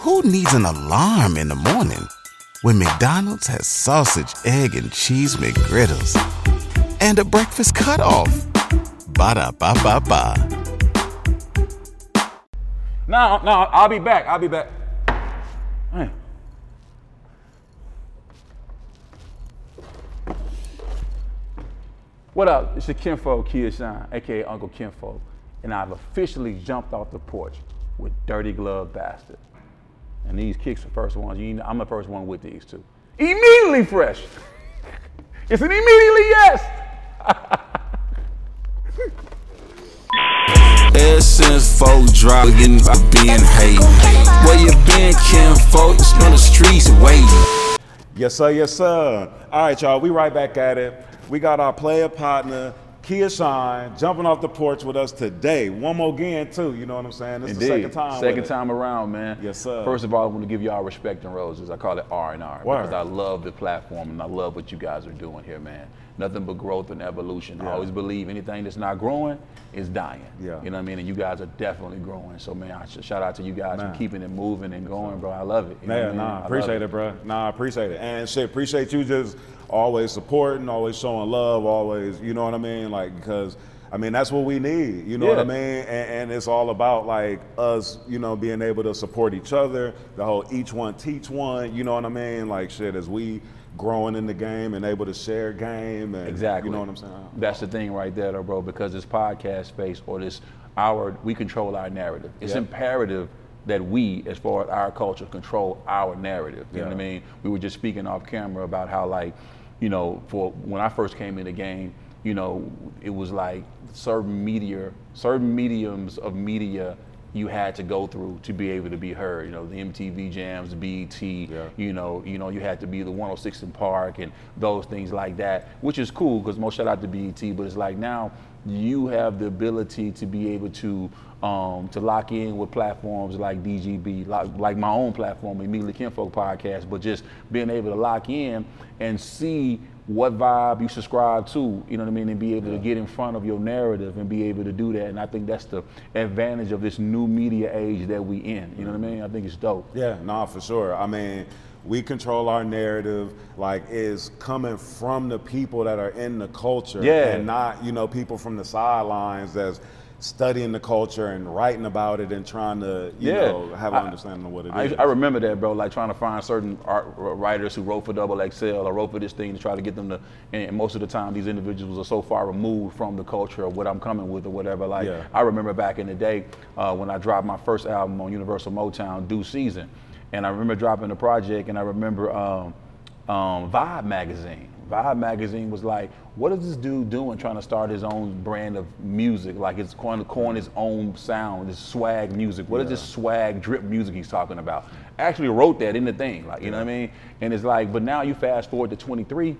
Who needs an alarm in the morning when McDonald's has sausage, egg, and cheese McGriddles and a breakfast cutoff? Ba da ba ba ba. No, no, I'll be back. I'll be back. What up? It's your Kia Shine, aka Uncle Kinfolk, and I've officially jumped off the porch with Dirty Glove Bastard. And these kicks are first ones. You know, I'm the first one with these two. Immediately fresh. it's an immediately yes. Ever since folk dropping, I been hating. Where you been, Kim folks on the streets waiting. Yes, sir. Yes, sir. All right, y'all. We right back at it. We got our player partner, Kia Shine, jumping off the porch with us today. One more again, too. You know what I'm saying? This is the second time. Second time around, man. Yes, sir. First of all, I want to give you all respect and roses. I call it R and R because I love the platform and I love what you guys are doing here, man. Nothing but growth and evolution. I always believe anything that's not growing is dying. Yeah. You know what I mean? And you guys are definitely growing. So, man, I sh- shout out to you guys Man. for keeping it moving and going, bro. I love it. You know what I Yeah, mean? nah, I appreciate it, bro. Nah, appreciate it. And shit, appreciate you just always supporting, always showing love, always, you know what I mean? Like, because, I mean, that's what we need, you know what I mean? And, and it's all about, like, us, you know, being able to support each other, the whole each one teach one, you know what I mean? Like, shit, as we growing in the game and able to share game and, Exactly. you know what I'm saying? That's the thing right there, though, bro. Because this podcast space or this our we control our narrative. It's Yeah. imperative that we, as far as our culture, control our narrative. You know what I mean? We were just speaking off camera about how, like, you know, for when I first came in the game, you know, it was like certain media, certain mediums of media you had to go through to be able to be heard. You know, the MTV jams, BET, Yeah. you know, you know, you had to be the 106 & Park and those things like that, which is cool because most shout out to BET, but it's like now you have the ability to be able to um, to lock in with platforms like DGB, like, like my own platform, Immediately Kinfolk Podcast, but just being able to lock in and see what vibe you subscribe to, you know what I mean, and be able to get in front of your narrative and be able to do that. And I think that's the advantage of this new media age that we in. You know what I mean? I think it's dope. Yeah, no, for sure. I mean, we control our narrative, like, is coming from the people that are in the culture, Yeah. and not, you know, people from the sidelines that's studying the culture and writing about it and trying to, you Yeah. know, have an I- understanding of what it I, is. I remember that, bro. Like trying to find certain art writers who wrote for Double XL or wrote for this thing to try to get them to. And most of the time, these individuals are so far removed from the culture of what I'm coming with or whatever. Like Yeah. I remember back in the day uh, when I dropped my first album on Universal Motown, Due Season, and I remember dropping the project, and I remember um, um, Vibe magazine. Vibe magazine was like, what is this dude doing trying to start his own brand of music? Like it's to coin his own sound, this swag music. What is this swag drip music he's talking about? I actually wrote that in the thing, like, you know what I mean? And it's like, but now you fast forward to 23,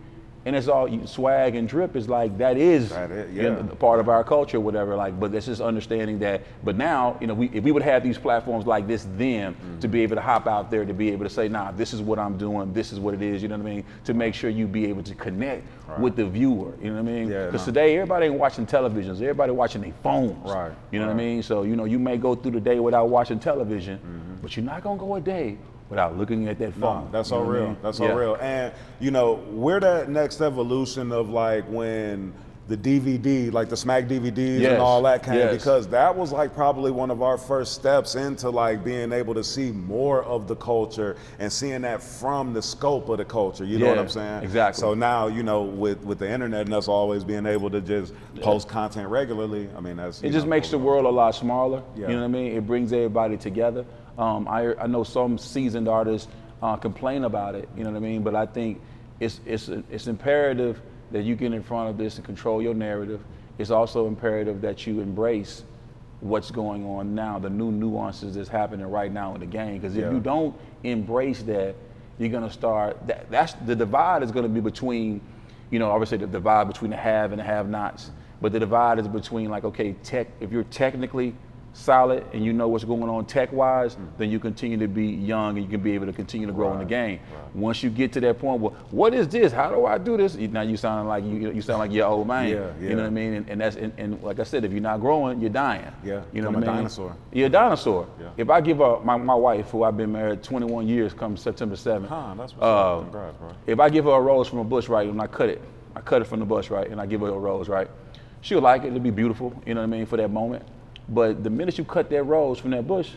and it's all swag and drip is like, that is That is, you know, part of our culture, whatever. Like, but it's just understanding that. But now, you know, we, if we would have these platforms like this, then to be able to hop out there, to be able to say, nah, this is what I'm doing, this is what it is. You know what I mean? To make sure you be able to connect with the viewer. You know what I mean? Yeah, Because no. today everybody ain't watching televisions, everybody watching their phones. Right, You know what I mean? So you know, you may go through the day without watching television, Mm-hmm. but you're not gonna go a day without looking at that phone. No, that's all what I real. mean? That's all Yeah. real. And you know, we're that next evolution of like when the DVD, like the Smack DVDs Yes, and all that came, yes. because that was like probably one of our first steps into like being able to see more of the culture and seeing that from the scope of the culture. You know what I'm saying? exactly. So now, you know, with with the internet and us always being able to just post content regularly, I mean, that's It just know, makes the world a lot smaller. Yeah. You know what I mean? It brings everybody together. Um, I, I know some seasoned artists uh, complain about it. You know what I mean? But I think it's it's it's imperative that you get in front of this and control your narrative. It's also imperative that you embrace what's going on now, the new nuances that's happening right now in the game. Because if Yeah. you don't embrace that, you're gonna start. That, that's the divide is gonna be between, you know, obviously the divide between the have and the have-nots. But the divide is between like, okay, tech. If you're technically solid and you know what's going on tech wise, mm. then you continue to be young and you can be able to continue to grow right. in the game. Right. Once you get to that point, well, what is this? How do I do this? Now you sound like you you sound like your old man. Yeah, yeah. You know what I mean? And, and that's and, and, like I said, if you're not growing, you're dying. Yeah. You know I'm what I mean? dinosaur. You're a dinosaur. Yeah. If I give up my, my wife, who I've been married 21 years, come September 7th. Huh, that's what's uh, Congrats, bro. If I give her a rose from a bush, right, and I cut it, I cut it from the bush, right, and I give her a rose, right, she'll like it. It'll be beautiful. You know what I mean for that moment. But the minute you cut that rose from that bush,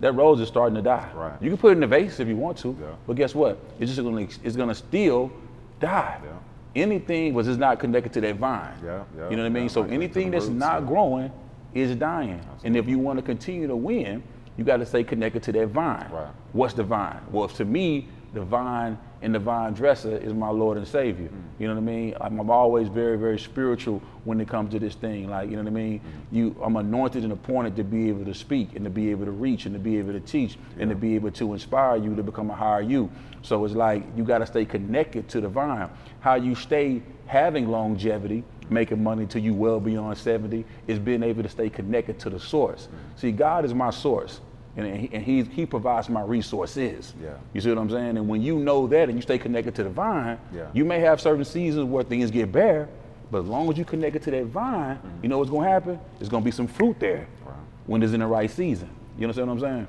that rose is starting to die. Right. You can put it in a vase if you want to, yeah. but guess what? It's just gonna it's gonna still die. Yeah. Anything was just not connected to that vine. Yeah, yeah, you know what I mean? So anything that's roots, not growing is dying. Absolutely. And if you want to continue to win, you got to stay connected to that vine. Right. What's the vine? Well, to me, the vine and the vine dresser is my Lord and Savior. Mm. You know what I mean? I'm, I'm, always very, very spiritual when it comes to this thing. Like, you know what I mean? Mm. You, I'm anointed and appointed to be able to speak and to be able to reach and to be able to teach yeah. and to be able to inspire you to become a higher you. So it's like you got to stay connected to the vine. How you stay having longevity, making money till you well beyond 70, is being able to stay connected to the source. Mm. See, God is my source and, he, and he, he provides my resources. Yeah. You see what I'm saying? And when you know that and you stay connected to the vine, yeah. you may have certain seasons where things get bare, but as long as you connected to that vine, mm-hmm. you know what's to happen? There's to be some fruit there right. when it's in the right season. You understand what I'm saying?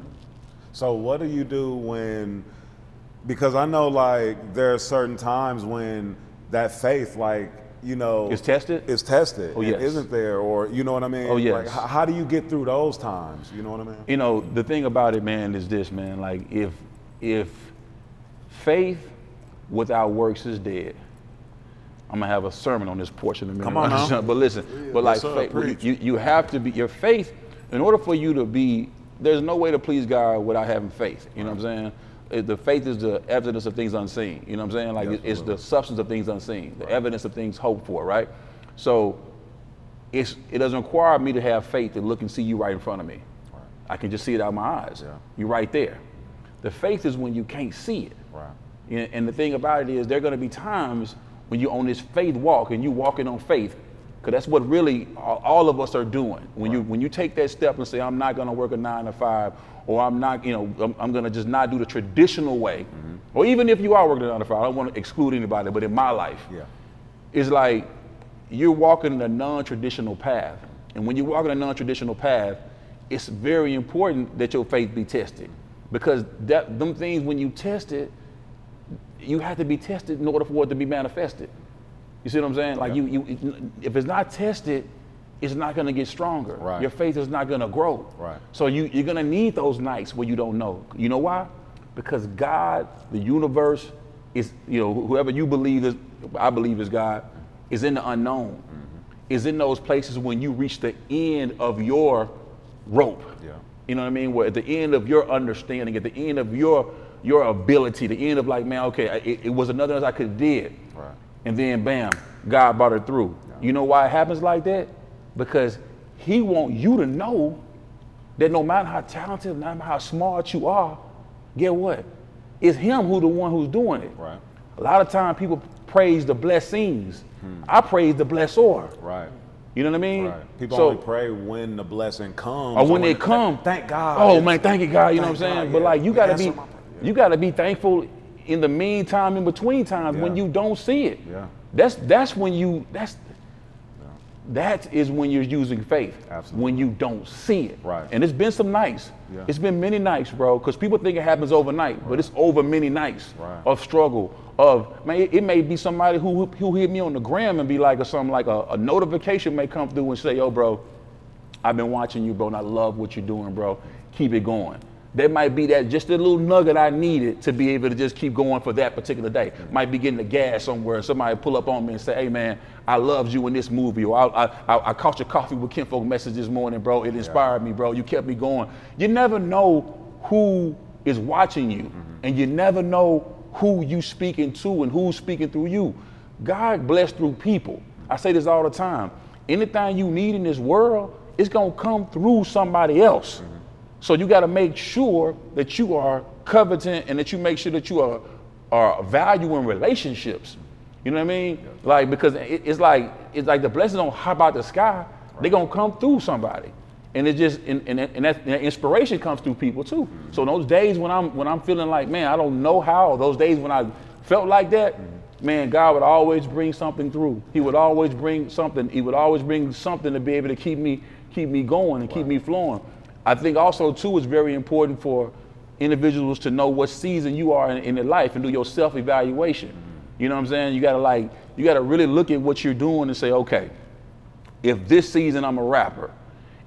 So what do you do when? Because I know like there are certain times when that faith, like you know, is tested. Is tested. Oh yes. Isn't there? Or you know what I mean? Oh yes. Like, how, how do you get through those times? You know what I mean? You know, the thing about it, man, is this, man. Like if if faith without works is dead. I'm gonna have a sermon on this portion in a minute. Come on, now. but listen, yeah, but like faith, you, you have to be your faith. In order for you to be, there's no way to please God without having faith. You know what I'm saying? The faith is the evidence of things unseen. You know what I'm saying? Like it's the substance of things unseen, the right. evidence of things hoped for, right? So it's, it doesn't require me to have faith to look and see you right in front of me. Right. I can just see it out of my eyes. Yeah. You're right there. The faith is when you can't see it. Right. And the thing about it is, there are going to be times when you're on this faith walk and you're walking on faith, because that's what really all of us are doing. When you when you take that step and say, I'm not going to work a nine to five, or I'm not, you know, I'm, I'm going to just not do the traditional way. Mm-hmm. Or even if you are working a nine to five, I don't want to exclude anybody, but in my life, yeah. it's like you're walking a non-traditional path. And when you're walking a non-traditional path, it's very important that your faith be tested. Because that them things when you test it, you have to be tested in order for it to be manifested. You see what I'm saying? Like yeah. you, you, if it's not tested, it's not going to get stronger. Right. Your faith is not going to grow. Right. So you, you're going to need those nights where you don't know. You know why? Because God, the universe, is you know whoever you believe is, I believe is God, is in the unknown. Mm-hmm. Is in those places when you reach the end of your rope. Yeah. You know what I mean? Where at the end of your understanding, at the end of your your ability, the end of like, man, okay, it, it was another I could have did. And then bam, God brought her through. Yeah. You know why it happens like that? because he want you to know that no matter how talented, no matter how smart you are, get what? It's him who the one who's doing it. Right. A lot of time people praise the blessings. Hmm. I praise the blessor. Right. You know what I mean? Right. People so, only pray when the blessing comes. Or when, they come. Thank God. Oh man, thank you God. You know what I'm saying? God, but like you gotta be you gotta be thankful in the meantime, in between times yeah. when you don't see it. Yeah. That's that's when you that's that is when you're using faith. Absolutely. When you don't see it. Right. And it's been some nights. Yeah. It's been many nights, bro, because people think it happens overnight, right. but it's over many nights right. of struggle. Of man, it, it, may be somebody who who hit me on the gram and be like, or something like a, a notification may come through and say, "Yo, bro, I've been watching you, bro, and I love what you're doing, bro. Keep it going." That might be that just a little nugget I needed to be able to just keep going for that particular day. Might be getting the gas somewhere, and somebody pull up on me and say, "Hey, man, I loved you in this movie," or "I, I, I caught your coffee with Kinfolk message this morning, bro. It inspired yeah. me, bro. You kept me going." You never know who is watching you, mm-hmm. and you never know who you speaking to and who's speaking through you. God bless through people. I say this all the time. Anything you need in this world, it's gonna come through somebody else. Mm-hmm. So you got to make sure that you are coveting and that you make sure that you are, are valuing relationships. You know what I mean? Like because it, it's like it's like the blessings don't hop out the sky. Right. They're gonna come through somebody. and it just and, and, and, that, and that inspiration comes through people too. Mm-hmm. So those days when I'm when I'm feeling like man, I don't know how. Those days when I felt like that, mm-hmm. man, God would always bring something through. He would always bring something. He would always bring something to be able to keep me keep me going and keep me flowing. I think also too it's very important for individuals to know what season you are in, in their life and do your self evaluation. Mm-hmm. You know what I'm saying? You gotta like you gotta really look at what you're doing and say, okay, if this season I'm a rapper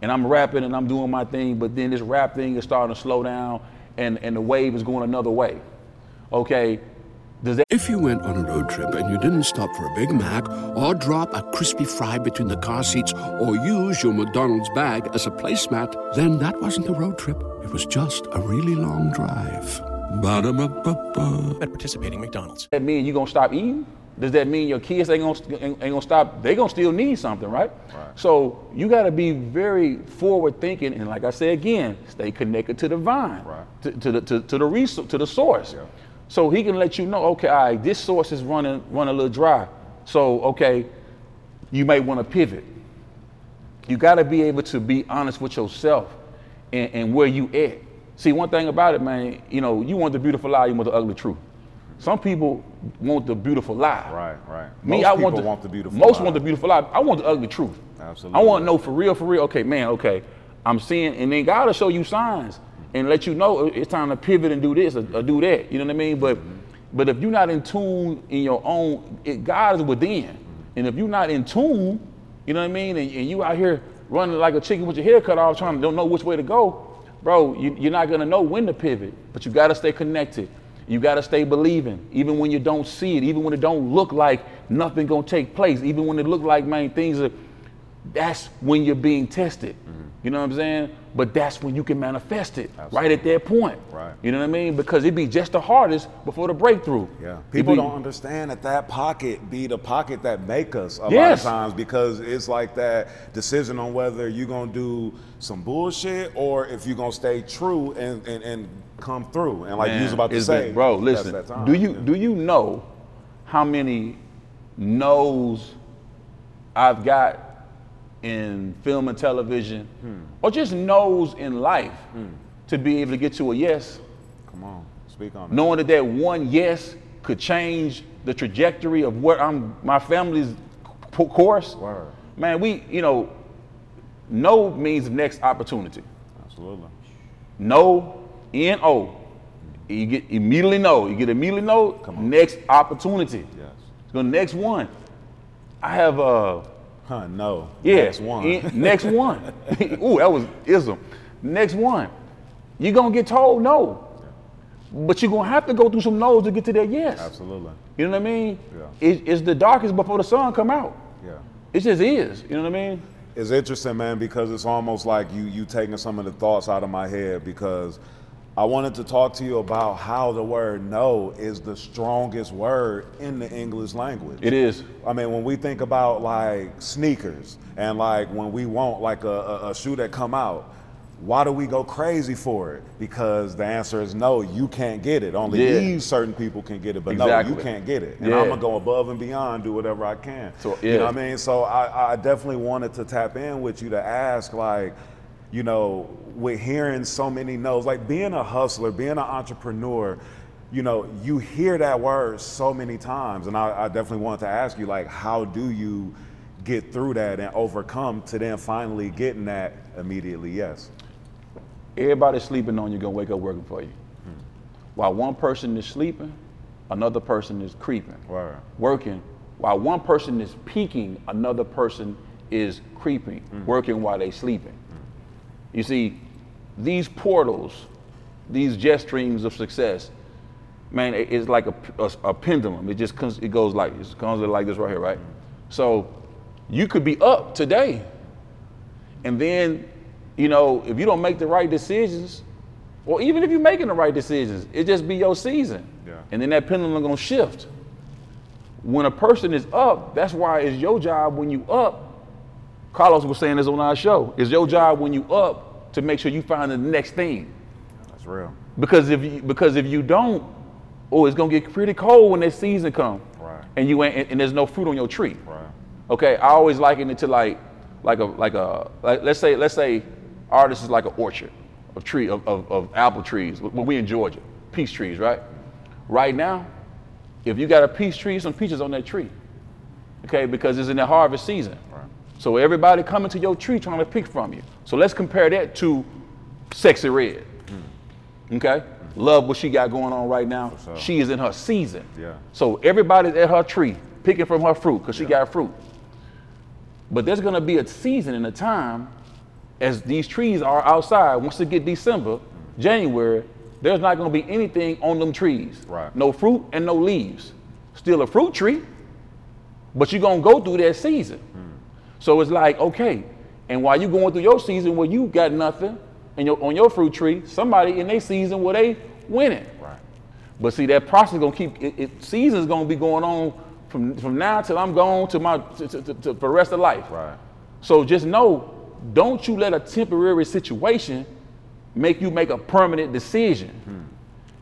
and I'm rapping and I'm doing my thing, but then this rap thing is starting to slow down and, and the wave is going another way. Okay, If you went on a road trip and you didn't stop for a Big Mac or drop a crispy fry between the car seats or use your McDonald's bag as a placemat, then that wasn't a road trip. It was just a really long drive. Ba-da-ba-ba-ba. At participating McDonald's. that mean you gonna stop eating? Does that mean your kids ain't gonna ain't, ain't gonna stop? They gonna still need something, right? right? So you got to be very forward thinking, and like I say again, stay connected to the vine, Right. to, to the to, to the resource, to the source. So he can let you know, okay, all right, this source is running running a little dry. So okay, you may want to pivot. You got to be able to be honest with yourself and, and where you at. See, one thing about it, man, you know, you want the beautiful lie, you want the ugly truth. Some people want the beautiful lie. Right, right. Me, Most I want the, want the beautiful Most lie. want the beautiful lie. I want the ugly truth. Absolutely. I want to know for real, for real. Okay, man. Okay, I'm seeing, and then God will show you signs and let you know uh, it's time to pivot and do this or, or do that. You know what I mean? But, mm-hmm. but if you're not in tune in your own, it, God is within, and if you're not in tune, you know what I mean, and, and you out here running like a chicken with your hair cut off, trying to don't know which way to go, bro. You, you're not gonna know when to pivot, but you got to stay connected. You got to stay believing, even when you don't see it, even when it don't look like nothing gonna take place, even when it look like man things are. That's when you're being tested. Mm-hmm. You know what I'm saying? But that's when you can manifest it right at that point. Right. You know what I mean? Because it'd be just the hardest before the breakthrough. Yeah, people be- don't understand that that pocket be the pocket that make us a lot of times because it's like that decision on whether you're gonna do some bullshit or if you're gonna stay true and, and, and come through. And like you was about to say, been- bro, listen. that time. do you Yeah. do you know how many no's I've got in film and television, Hmm. or just knows in life, to be able to get to a yes, Come on, speak on knowing that that one yes could change the trajectory of where I'm, my family's course. Word. Man, we, you know, no means next opportunity. Absolutely. No, N O. You get immediately no. You get immediately no. Next opportunity. Yes. The next one. I have uh Huh, no. yeah. Next one. in- next one. Ooh, that was ism. Next one. You're gonna get told no. But you're gonna have to go through some no's to get to that yes. Absolutely. You know what I mean? Yeah. It, it's the darkest before the sun come out. Yeah. It just is. You know what I mean? It's interesting, man, because it's almost like you you taking some of the thoughts out of my head because I wanted to talk to you about how the word no is the strongest word in the English language. It is. I mean, when we think about like sneakers and like when we want like a, a, a shoe that come out, why do we go crazy for it? Because the answer is no, you can't get it. Only Yeah. these certain people can get it, but no, you can't get it. And Yeah. I'm gonna go above and beyond, do whatever I can. So, You know what I mean? So I, I definitely wanted to tap in with you to ask, like, you know, with hearing so many no's, like being a hustler, being an entrepreneur, you know, you hear that word so many times. And I, I definitely wanted to ask you, like, how do you get through that and overcome to then finally getting that immediately yes? Everybody's sleeping on you, gonna wake up working for you. Hmm. While one person is sleeping, another person is creeping. Word. Working. While one person is peaking, another person is creeping, hmm. working while they sleeping. You see, these portals, these jet streams of success, man, it's like a, a, a pendulum. It just comes, it goes like this, comes like this right here, right? So you could be up today, and then, you know, if you don't make the right decisions, or even if you're making the right decisions, it just be your season. Yeah. And then that pendulum gonna shift. When a person is up, that's why it's your job when you up. Carlos was saying this on our show. It's your job when you up to make sure you find the next thing. That's real. Because if you because if you don't, oh, it's gonna get pretty cold when that season come. Right. And you ain't and, there's no fruit on your tree. Right. Okay, I always liken it to like like a like a like let's say let's say artist is like an orchard of tree of, of, of apple trees. When we in Georgia, peach trees, right? Right now, if you got a peach tree, some peaches on that tree. Okay, because it's in the harvest season. So everybody coming to your tree trying to pick from you. So let's compare that to Sexyy Red. Mm. Okay? Love what she got going on right now. Sure. She is in her season. Yeah. So everybody's at her tree picking from her fruit because she yeah. got fruit. But there's gonna be a season and a time as these trees are outside, once it get December, January, there's not gonna be anything on them trees. Right. No fruit and no leaves. Still a fruit tree, but you're gonna go through that season. So it's like, okay, and while you're going through your season where you got nothing and your, on your fruit tree, somebody in their season where they winning. Right. But see, that process gonna keep it, it season's gonna be going on from from now till I'm gone to my to, to, to, for the rest of life. Right. So just know, don't you let a temporary situation make you make a permanent decision. Hmm.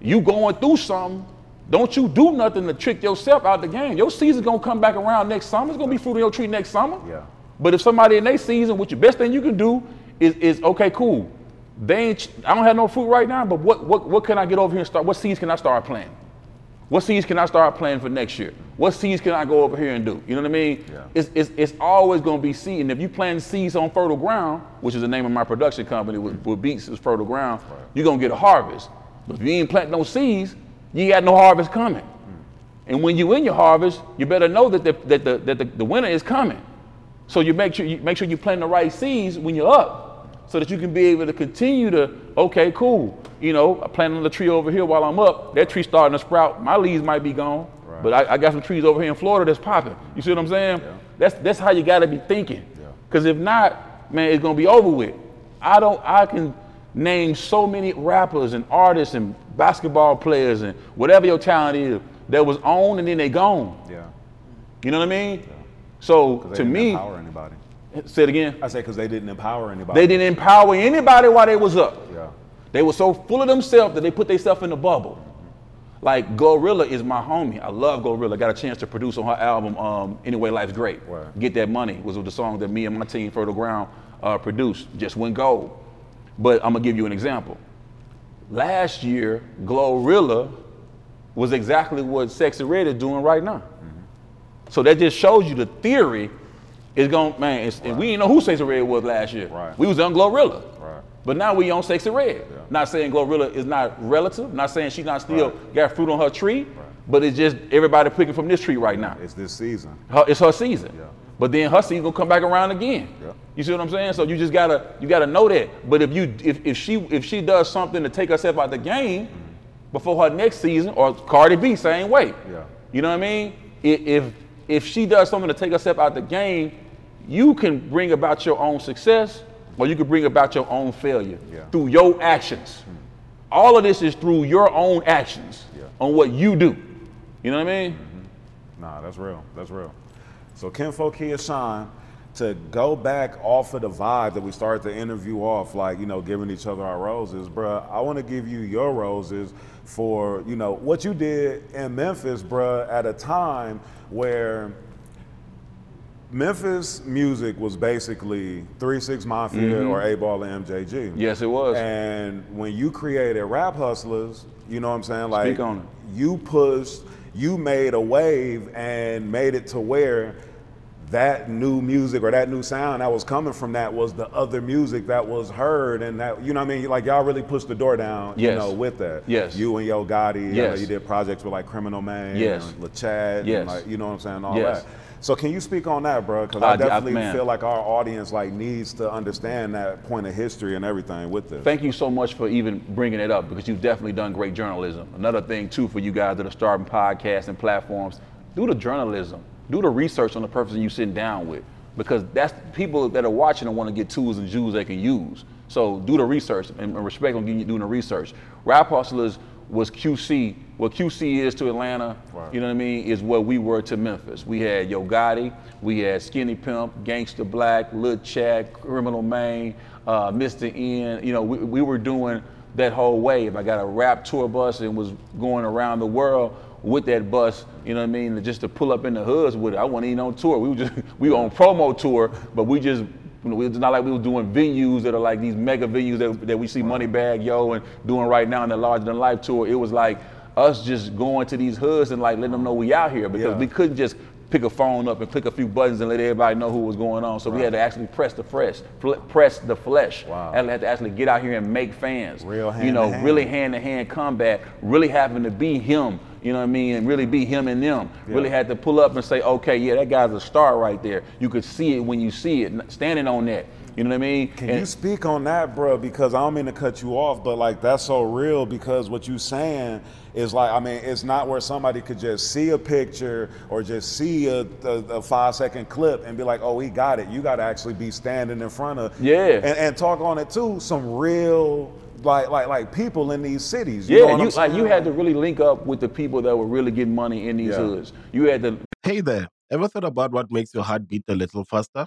You going through something, don't you do nothing to trick yourself out the game. Your season's gonna come back around next summer. It's gonna be fruit on your tree next summer. Yeah. But if somebody in their season, what your best thing you can do is, is okay, cool. They ain't, I don't have no fruit right now, but what, what, what can I get over here and start? What seeds can I start planting? What seeds can I start planting for next year? What seeds can I go over here and do? You know what I mean? Yeah. It's, it's, it's always going to be seed. And if you plant seeds on fertile ground, which is the name of my production company with, with Beats is fertile ground, right. you're going to get a harvest. But if you ain't planting no seeds, you got no harvest coming. Mm. And when you in your harvest, you better know that the, that the, that the, the winter is coming. So you make sure you make sure you plant the right seeds when you're up so that you can be able to continue to, okay, cool. You know, I planted the tree over here while I'm up. That tree starting to sprout. My leaves might be gone, right. but I, I, got some trees over here in Florida that's popping. You see what I'm saying? Yeah. That's that's how you got to be thinking. Because yeah. if not, man, it's gonna be over with. I don't. I can name so many rappers and artists and basketball players and whatever your talent is that was on and then they gone. Yeah. You know what I mean? Yeah. So to me, empower anybody. Say it again. I say because they didn't empower anybody. They didn't empower anybody while they was up. Yeah. They were so full of themselves that they put themselves in a bubble. Like Glorilla is my homie. I love Glorilla. Got a chance to produce on her album, um, Anyway Life's Great. Get That Money was the song that me and my team, Fertile Ground, uh, produced. Just went gold. But I'm gonna give you an example. Last year, Glorilla was exactly what Sexyy Red is doing right now. So that just shows you the theory it's going man. It's, right. And we didn't know who Sexyy Red was last year. Right. We was on Glorilla. Right. But now we on Sexyy Red. Yeah. Not saying Glorilla is not relative. Not saying she's not still right. got fruit on her tree. Right. But it's just everybody picking from this tree right now. It's this season. Her, it's her season. Yeah. But then her season gonna come back around again. Yeah. You see what I'm saying? So you just gotta you gotta know that. But if you if, if she if she does something to take herself out of the game mm-hmm. before her next season, or Cardi B same way. Yeah. You know what I mean? If if she does something to take herself out the game, you can bring about your own success or you can bring about your own failure yeah. through your actions. Mm. All of this is through your own actions yeah. on what you do. You know what I mean? Mm-hmm. Nah, that's real. That's real. So Kinfolk Kia Shine, to go back off of the vibe that we started the interview off, like, you know, giving each other our roses, bruh, I want to give you your roses for, you know, what you did in Memphis, bruh, at a time where – Memphis music was basically Three Six Mafia mm-hmm. or 8Ball and MJG. Yes, it was. And when you created Rap Hustlaz, you know what I'm saying? Like you pushed, you made a wave and made it to where that new music or that new sound that was coming from that was the other music that was heard and that you know what I mean like y'all really pushed the door down yes. you know with that yes you and Yo Gotti yes. you, know, you did projects with like Criminal Manne yes and La Chat yes. and like you know what I'm saying all yes. that so can you speak on that, bro? Because I definitely I, feel like our audience like needs to understand that point of history and everything with this. Thank you so much for even bringing it up because you've definitely done great journalism. Another thing too for you guys that are starting podcasts and platforms, do the journalism, do the research on the person you sitting down with because that's people that are watching and want to get tools and jewels they can use. So do the research and respect on doing the research. Rap Hustlaz was QC. What QC is to Atlanta, right. you know what I mean, is what we were to Memphis. We had Yo Gotti, we had Skinny Pimp, Gangsta Blac, Lil Chat, Criminal Manne, uh, Mr. N. You know, we, we were doing that whole wave. I got a rap tour bus and was going around the world with that bus, you know what I mean, just to pull up in the hoods with it. I wasn't even on tour. We were just we were on promo tour, but we just You know, it's not like we were doing venues that are like these mega venues that, that we see Moneybagg Yo and doing right now in the larger than life tour. It was like us just going to these hoods and like letting them know we out here because Yeah. we couldn't just pick a phone up and click a few buttons and let everybody know who was going on. So we had to actually press the fresh, fl- press the flesh, Wow. and had to actually get out here and make fans. Real you know, hand-to-hand. really hand to hand combat, really having to be him. You know what I mean? And really be him and them. Really had to pull up and say, okay, yeah, that guy's a star right there. You could see it when you see it, standing on that. You know what I mean? Can And- you speak on that, bro? Because I don't mean to cut you off, but like that's so real because what you saying is like, I mean, it's not where somebody could just see a picture or just see a, a, a five second clip and be like, oh, he got it. You got to actually be standing in front of, Yeah. and, and talk on it too. Some real, like, like, like people in these cities. You know yeah, what you, I'm like you had to really link up with the people that were really getting money in these Yeah. hoods. You had to Hey there, ever thought about what makes your heart beat a little faster?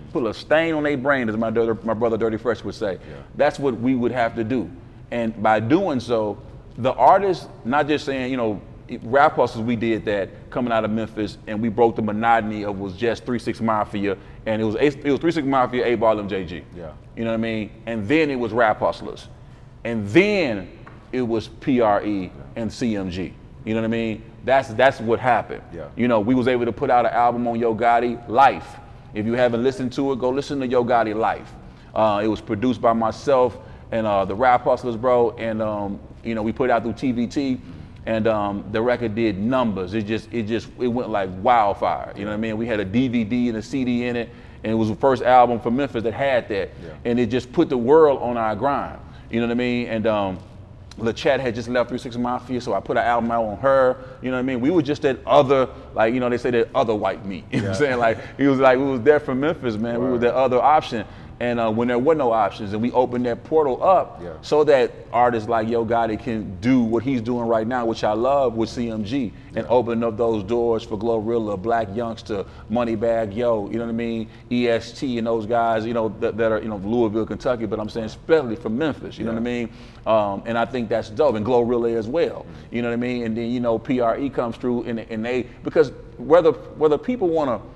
Put a stain on their brain, as my, brother, my brother Dirty Fresh would say. That's what we would have to do. And by doing so, the artists, not just saying, you know, Rap Hustlaz, we did that coming out of Memphis, and we broke the monotony of was just 3 6 Mafia, and it was it was 3 6 Mafia, 8 Ball, MJG. Yeah. You know what I mean? And then it was Rap Hustlaz. And then it was PRE and CMG. You know what I mean? That's that's what happened. Yeah. You know, we was able to put out an album on Yo Gotti, Life. If you haven't listened to it, go listen to Yo Gotti Life. Uh, it was produced by myself and uh, the Rap Hustlaz, bro. And um, you know, we put it out through TVT, and um, the record did numbers. It just it just it went like wildfire. You know what I mean? We had a DVD and a CD in it, and it was the first album from Memphis that had that, and it just put the world on our grind. You know what I mean? And um, LaChat had just left Three Six Mafia, so I put an album out on her. You know what I mean? We were just that other, like, you know, they say that other white meat. You know what I'm saying? Like, he was like, we was there from Memphis, man. We were that other option. And uh, when there were no options, and we opened that portal up Yeah. so that artists like Yo Gotti can do what he's doing right now, which I love with CMG, and open up those doors for Glorilla, Blac Youngsta, Moneybagg Yo, you know what I mean? EST and those guys, you know, that, that are, you know, Louisville, Kentucky, but I'm saying especially from Memphis, you know what I mean? Um, and I think that's dope, and Glorilla as well, you know what I mean? And then, you know, PRE comes through, and, and they, because whether, whether people want to,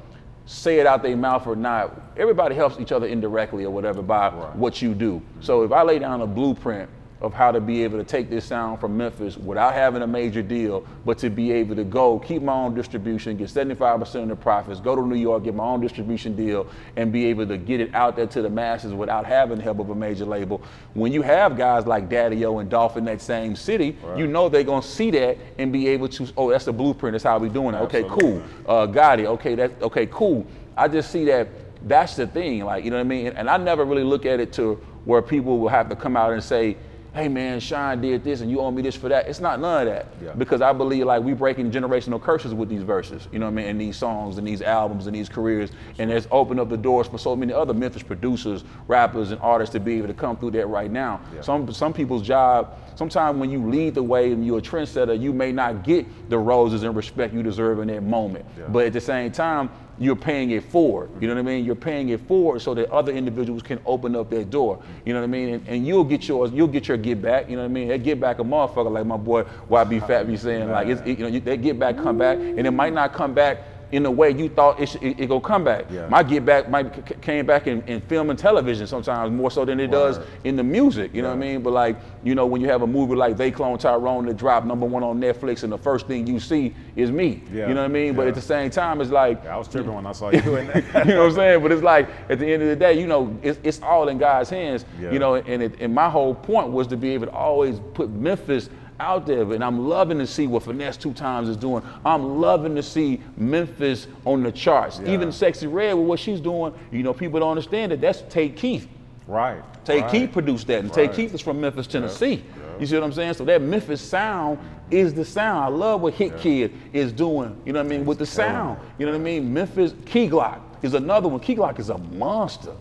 say it out their mouth or not, everybody helps each other indirectly or whatever by what you do. So if I lay down a blueprint of how to be able to take this sound from Memphis without having a major deal, but to be able to go keep my own distribution, get 75% of the profits, go to New York, get my own distribution deal, and be able to get it out there to the masses without having the help of a major label. When you have guys like Daddy O and Dolph in that same city, you know they're gonna see that and be able to, oh, that's the blueprint, that's how we doing it. Okay, cool. Uh, Gotti, okay, that okay, cool. I just see that that's the thing, like, you know what I mean? And I never really look at it to where people will have to come out and say, hey man, Sean did this and you owe me this for that. It's not none of that. Yeah. Because I believe like we breaking generational curses with these verses, you know what I mean, and these songs and these albums and these careers. And it's opened up the doors for so many other Memphis producers, rappers, and artists to be able to come through that right now. Some some people's job, sometimes when you lead the way and you're a trendsetter, you may not get the roses and respect you deserve in that moment. But at the same time, you're paying it forward. You know what I mean? You're paying it forward so that other individuals can open up their door. You know what I mean? And, and you'll get yours. You'll get your get back. You know what I mean? That get back a motherfucker, like my boy YB Fat be saying. Like it's, it, you know, you, that get back come back, and it might not come back in the way you thought it, should, it, it gonna come back. Yeah. My get back might c- came back in, in film and television sometimes more so than it does in the music. You know what I mean? But like you know, when you have a movie like They Clone Tyrone that dropped number one on Netflix, and the first thing you see is me. Yeah. You know what I mean? But at the same time, it's like Yeah, I was tripping when I saw you in that. you know what I'm saying? But it's like at the end of the day, you know, it's, it's all in God's hands. Yeah. You know, and it, and my whole point was to be able to always put Memphis out there. And I'm loving to see what Finesse2Tymes is doing. I'm loving to see Memphis on the charts. Yeah. Even Sexyy Red with what she's doing. You know, people don't understand that. That's Tay Keith. Right. Tay right. Keith produced that, and Tay Right. Keith is from Memphis, Tennessee. You see what I'm saying? So that Memphis sound is the sound. I love what HitKidd is doing. You know what I mean? With the sound. You know what I mean? Memphis Key Glock is another one. Key Glock is a monster.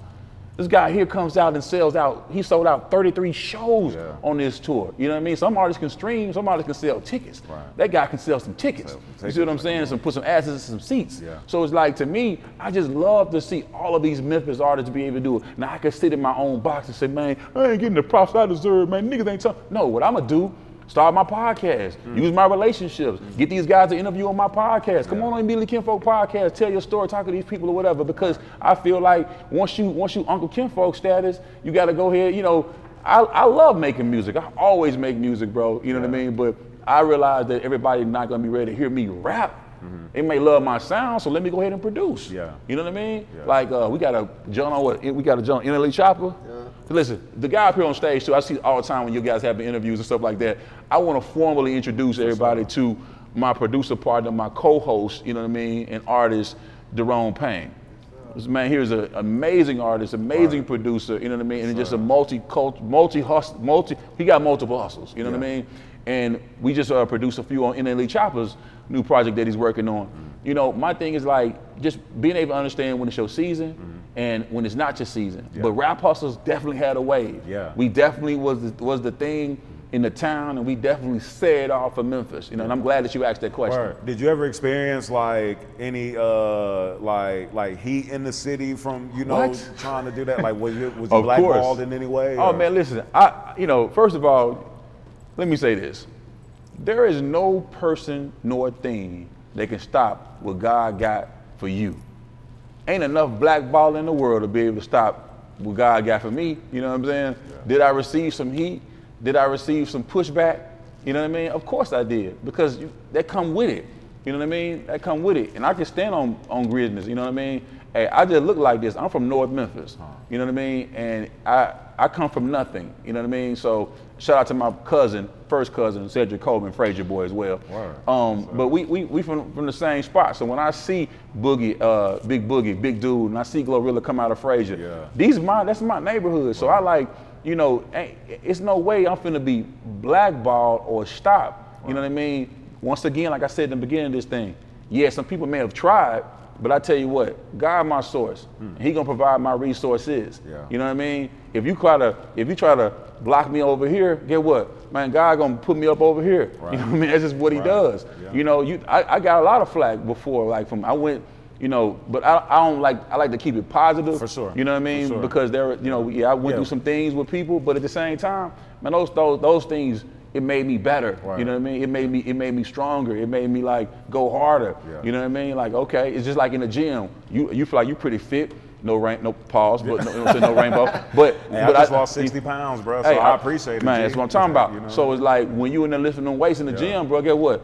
This guy here comes out and sells out. He sold out 33 shows Yeah. on this tour. You know what I mean? Some artists can stream, some artists can sell tickets. Right. That guy can sell some tickets. Sell some you see what I'm saying? Some put some asses in some seats. Yeah. So it's like to me, I just love to see all of these Memphis artists be able to do it. Now I can sit in my own box and say, man, I ain't getting the props I deserve, man. Niggas ain't talking. No, what I'm gonna do. Start my podcast. Mm. Use my relationships. Get these guys to interview on my podcast. Come Yeah. on on Immediately Kinfolk podcast. Tell your story. Talk to these people or whatever. Because I feel like once you once you Uncle Kinfolk status, you got to go ahead. You know, I, I love making music. I always make music, bro. You know what I mean? But I realize that everybody's not gonna be ready to hear me rap. They may love my sound, so let me go ahead and produce. Yeah. You know what I mean? Yeah. Like uh, we got a John on what? We got a John NLE Chopper. Listen, the guy up here on stage too. I see all the time when you guys have the interviews and stuff like that. I want to formally introduce everybody to my producer partner, my co-host. You know what I mean? And artist, Jerome Payne. This man here is an amazing artist, amazing producer. You know what I mean? And just a multi multi hustle, multi. He got multiple hustles. You know what I mean? And we just uh, produced a few on NLE Chopper's new project that he's working on. Mm-hmm. You know, my thing is like just being able to understand when it's your season Mm-hmm. and when it's not your season. But Rap Hustlaz definitely had a wave. Yeah. We definitely was the, was the thing in the town, and we definitely set off for Memphis. You know, and I'm glad that you asked that question. Word. Did you ever experience like any uh like like heat in the city from you know What? trying to do that? Like was you was you Of blackballed in any way? Oh or- man, listen. I you know, first of all, let me say this. There is no person nor thing that can stop what God got for you. Ain't enough blackball in the world to be able to stop what God got for me. You know what I'm saying? Did I receive some heat? Did I receive some pushback? You know what I mean? Of course I did, because you, that come with it. You know what I mean? That come with it, and I can stand on on greatness. You know what I mean? Hey, I just look like this. I'm from North Memphis. Uh-huh. You know what I mean? And I I come from nothing. You know what I mean? So shout out to my cousin, first cousin, Cedric Coleman, Frayser boy as well. Um, but we we we from from the same spot. So when I see Boogie, uh, Big Boogie, Big Dude, and I see Glorilla come out of Frayser, Yeah. these my that's my neighborhood. So I like, you know, it's no way I'm finna be blackballed or stopped. You know what I mean? Once again, like I said in the beginning of this thing, yeah, some people may have tried, but I tell you what, God my source. and He gonna provide my resources. Hmm. Yeah. You know what I mean? If you try to if you try to block me over here, get what? Man, God gonna put me up over here. You know what I mean? That's just what He Right. does. Yeah. You know, you I, I got a lot of flack before, like from I went. You know, but I, I don't like I like to keep it positive. For sure. You know what I mean? sure. Because there, you know, yeah, I went Yeah. through some things with people, but at the same time, man, those those those things it made me better. Right. You know what I mean? It made me it made me stronger. It made me like go harder. Yeah. You know what I mean? Like okay, it's just like in the gym. You you feel like you're pretty fit. No rain, no pause, but no, you know, what I'm saying, no rainbow. But Hey, I but just lost 60 pounds, bro. So I, appreciate it. Man, G. that's what I'm talking about. You know? So it's like when you in there lifting them weights in the Yeah. gym, bro. Get what?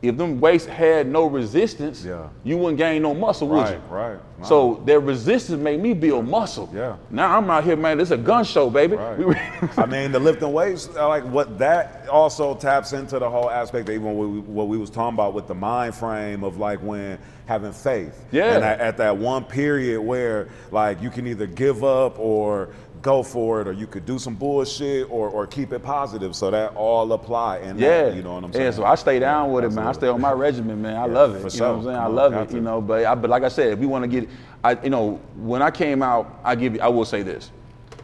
If them weights had no resistance, Yeah. you wouldn't gain no muscle, would right, you? right. Nah. So their resistance made me build muscle. Yeah. Now I'm out here, man. This is a gun show, baby. Right. We- I mean, the lifting weights, like what that also taps into the whole aspect of even what we, what we was talking about with the mind frame of like when having faith. Yeah. And at, at that one period where like you can either give up or go for it, or you could do some bullshit or, or keep it positive. So that all apply and yeah. that, you know what I'm saying? Yeah, so I stay down with it, man. I stay on my regimen, man. I Yeah, love it. for you know what I'm saying? I Come on, love got it, to. you know. But I, but like I said, if we want to get, I you know, when I came out, I give you, I will say this.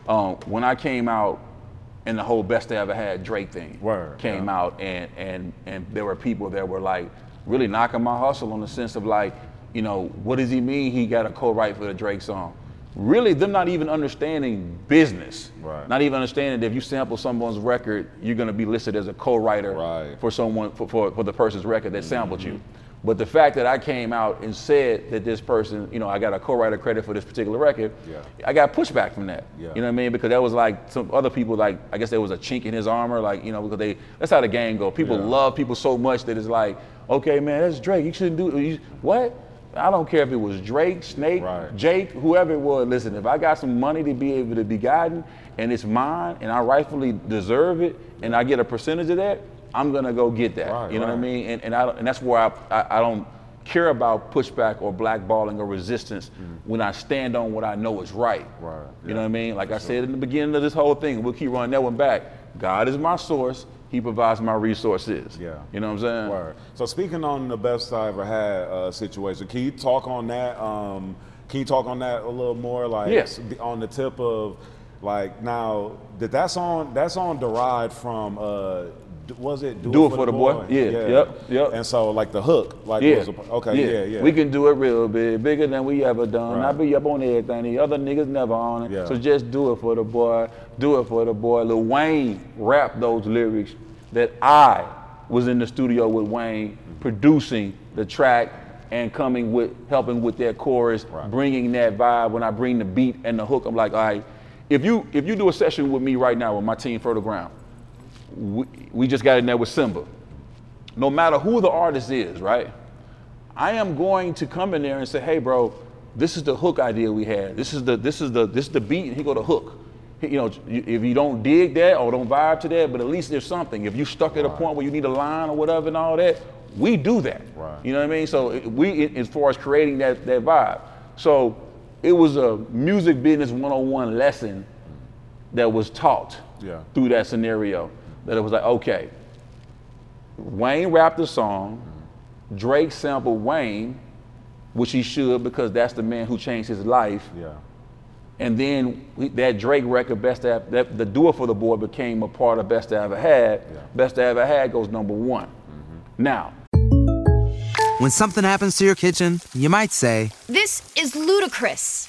Um, when I came out, and the whole best they ever had Drake thing Word, came yeah. out, and and and there were people that were like really knocking my hustle on the sense of like, you know, what does he mean he got a co-write for the Drake song? Really, them not even understanding business. Right. Not even understanding that if you sample someone's record, you're gonna be listed as a co-writer Right. for someone for, for, for the person's record that sampled you. Mm-hmm. But the fact that I came out and said that this person, you know, I got a co-writer credit for this particular record, Yeah. I got pushback from that. Yeah. You know what I mean? Because that was like some other people, like I guess there was a chink in his armor, like you know, because they that's how the game go. People Yeah. love people so much that it's like, okay, man, that's Drake. You shouldn't do you, what? I don't care if it was Drake, Snake, Right. Jake, whoever it was. Listen, if I got some money to be able to be guided and it's mine and I rightfully deserve it and I get a percentage of that, I'm gonna go get that. Right, you know what I mean? And and, I, and that's where I, I I don't care about pushback or blackballing or resistance when I stand on what I know is right. Mm-hmm. Right, You yeah, know what I mean? Like I said in the beginning of this whole thing, we'll keep running that one back. God is my source. He provides my resources. Yeah. You know what I'm saying? Word. So speaking on the best I ever had uh, situation, can you talk on that? Um, can you talk on that a little more? Like Yes. on the tip of like now did that song that song derived from uh, was it Do It For the Boy? Yeah, yep, yep. And so like the hook, like Yeah. was a, okay, yeah, yeah. We can do it real big, bigger than we ever done. I be up on everything. The other niggas never on it. Yeah. So just do it for the boy. Do it for the boy. Lil Wayne rapped those lyrics that I was in the studio with Wayne mm-hmm. producing the track and coming with helping with that chorus, Right. bringing that vibe. When I bring the beat and the hook, I'm like, all right. If you if you do a session with me right now with my team Fertile Ground, we, we just got in there with Simba no matter who the artist is, right? I am going to come in there and say, hey, bro, this is the hook idea we had. This is the this is the this is the beat, and he go to hook. He- You know, if you don't dig that or don't vibe to that, but at least there's something. If you stuck at a point where you need a line or whatever and all that, we do that. Right. You know what I mean? So we, as far as creating that that vibe, so it was a music business 101 lesson that was taught Yeah. through that scenario. That it was like, okay, Wayne rapped the song, Drake sampled Wayne, which he should because that's the man who changed his life. yeah. And then we, that Drake record, Best I Ever, that, the Do It For The Boy became a part of Best I Ever Had. Yeah. Best I Ever Had goes number one. Mm-hmm. Now, When something happens to your kitchen, you might say, This is ludicrous.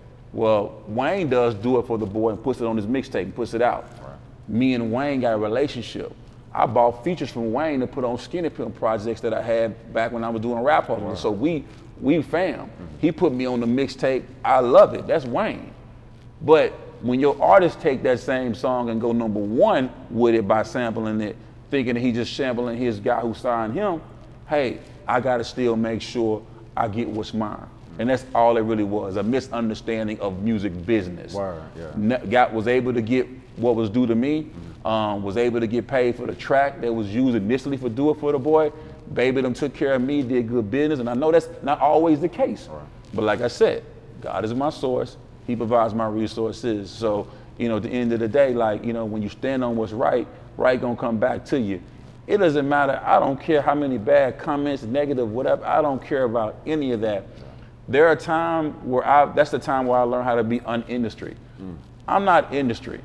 well, Wayne does do it for the boy and puts it on his mixtape and puts it out. Me and Wayne got a relationship. I bought features from Wayne to put on Skinny Pimp projects that I had back when I was doing Rap Hustlaz. So we we fam. He put me on the mixtape. I love it. That's Wayne. But when your artists take that same song and go number one with it by sampling it, thinking that he just sampling his guy who signed him, hey, I gotta still make sure I get what's mine. And that's all it really was, a misunderstanding of music business. Word, yeah. Got was able to get what was due to me, um, was able to get paid for the track that was used initially for Do It For The Boy. Baby them took care of me, did good business, and I know that's not always the case. But like I said, God is my source. He provides my resources. So, you know, at the end of the day, like, you know, when you stand on what's right, right gonna come back to you. It doesn't matter. I don't care how many bad comments, negative, whatever. I don't care about any of that. There are times where I, that's the time where I learn how to be un-industry. I'm not industry.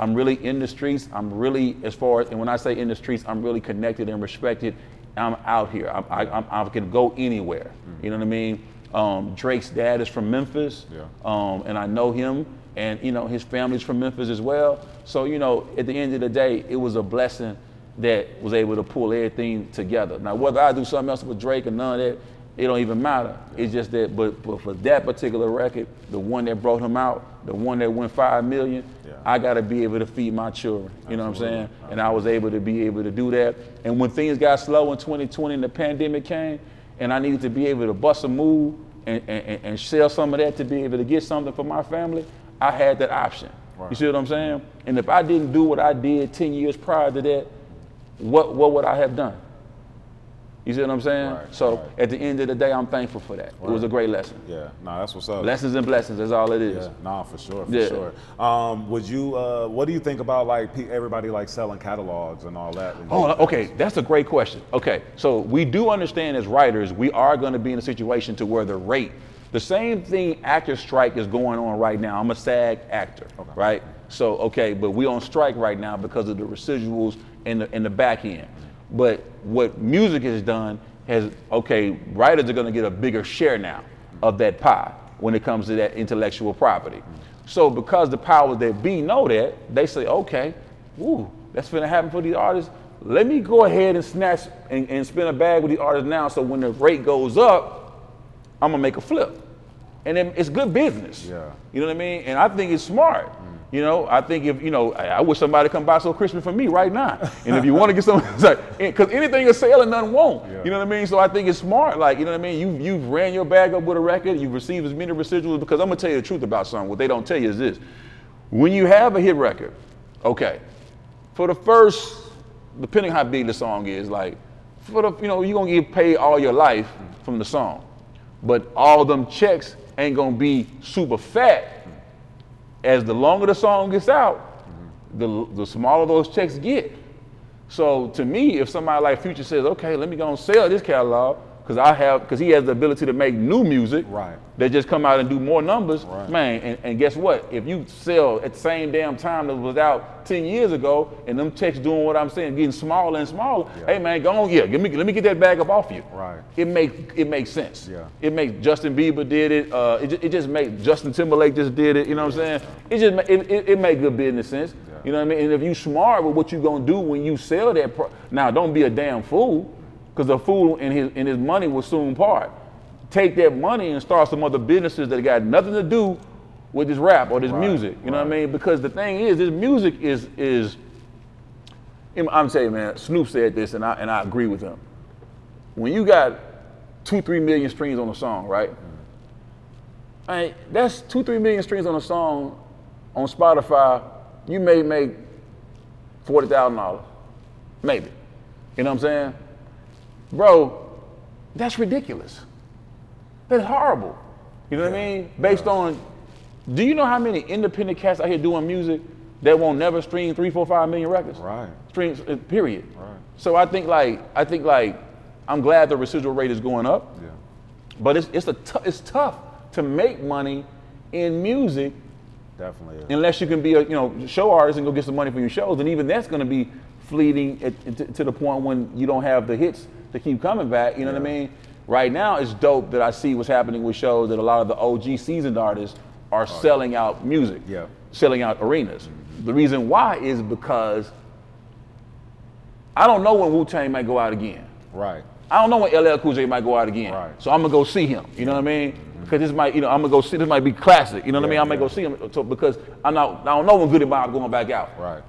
I'm really in the streets. I'm really, as far as, and when I say in the streets, I'm really connected and respected. I'm out here. I, I, I'm- I can go anywhere. You know what I mean? Um, Drake's dad is from Memphis, Yeah. um, and I know him, and you know his family's from Memphis as well. So you know, at the end of the day, it was a blessing that was able to pull everything together. Now, whether I do something else with Drake or none of that, it don't even matter. It's just that, but, but for that particular record, the one that brought him out, the one that went five million, Yeah. I got to be able to feed my children. You know what I'm saying? And I was able to be able to do that. And when things got slow in 2020 and the pandemic came, and I needed to be able to bust a move and, and, and sell some of that to be able to get something for my family, I had that option. You see what I'm saying? And if I didn't do what I did 10 years prior to that, what, what would I have done? You see what I'm saying? Right, so right. at the end of the day, I'm thankful for that. It was a great lesson. Yeah, no, that's what's up. Lessons and blessings, that's all it is. Yeah, nah, for sure, for Yeah. sure. Um, would you? Uh, what do you think about like everybody like selling catalogs and all that? Oh, okay, that's a great question. Okay, so we do understand as writers, we are going to be in a situation to where the rate The same thing actor strike is going on right now. I'm a SAG actor, right? So okay, but we on strike right now because of the residuals in the in the back end. But what music has done has okay, writers are going to get a bigger share now of that pie when it comes to that intellectual property. So because the powers that be know that, they say, okay, woo, that's gonna happen for these artists. Let me go ahead and snatch and, and spin a bag with the artists now. So when the rate goes up, I'm gonna make a flip. And then it's good business. Yeah. You know what I mean? And I think it's smart. Mm. You know, I think if you know, I, I wish somebody come buy some Christmas for me right now. And if you want to get some, because anything is selling, nothing won't. You know what I mean? So I think it's smart. Like you know what I mean? You you've ran your bag up with a record. You've received as many residuals. Because I'm gonna tell you the truth about something. What they don't tell you is this: when you have a hit record, okay, for the first, depending how big the song is, like for the you know you're gonna get paid all your life from the song, but all them checks ain't gonna be super fat as the longer the song gets out, the, the smaller those checks get. So to me, if somebody like Future says, okay, let me go and sell this catalog, because I have, because he has the ability to make new music Right. that just come out and do more numbers, man. And, and guess what? If you sell at the same damn time that was out 10 years ago, and them checks doing what I'm saying, getting smaller and smaller, hey man, go on, yeah, give me, let me get that bag up off you. Right. It makes it makes sense. Yeah. It makes Justin Bieber did it. Uh, it, it just makes Justin Timberlake just did it. You know what I'm saying? It just it, it, it make good business sense. Yeah. You know what I mean? And if you smart with what you gonna do when you sell that, pro- now don't be a damn fool, because the fool and his and his money will soon part. Take that money and start some other businesses that got nothing to do with this rap or this music. You know what I mean? Because the thing is, this music is is. I'm saying, man. Snoop said this, and I and I agree with him. When you got two, three million streams on a song, right? Mm-hmm. Hey, that's two, three million streams on a song on Spotify. You may make forty thousand dollars, maybe. You know what I'm saying, bro? That's ridiculous. That's horrible. You know what I mean? Based on, do you know how many independent cats out here doing music that won't never stream three, four, five million records? Right. Streams, uh, period. Right. So I think like I think like I'm glad the residual rate is going up. Yeah. But it's it's a it's tough to make money in music Definitely. Is. unless you can be a you know show artist and go get some money for your shows, and even that's going to be fleeting at, to, to the point when you don't have the hits to keep coming back. You know what I mean? Right now, it's dope that I see what's happening with shows that a lot of the OG seasoned artists are selling out music, Yeah. selling out arenas. Mm-hmm. The reason why is because I don't know when Wu Tang might go out again. Right. I don't know when LL Cool J might go out again. Right. So I'm gonna go see him. You know what I mean? Mm-hmm. Because this might, you know, I'm gonna go see. This might be classic. You know what I mean? Yeah, I might yeah. go see him. So because I'm not, I don't know when Goodie Mob going back out. Right.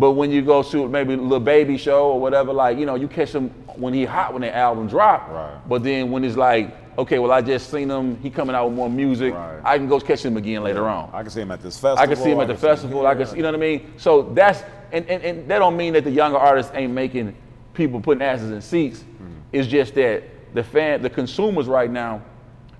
But when you go to maybe a Lil Baby show or whatever, like you know, you catch him when he hot when the album drop. Right. But then when it's like, okay, well I just seen him, he coming out with more music. Right. I can go catch him again later on. I can see him at this festival. I can see him at the festival. I can, see, you know what I mean. So that's and, and and that don't mean that the younger artists ain't making people putting asses in seats. Hmm. It's just that the fan, the consumers right now,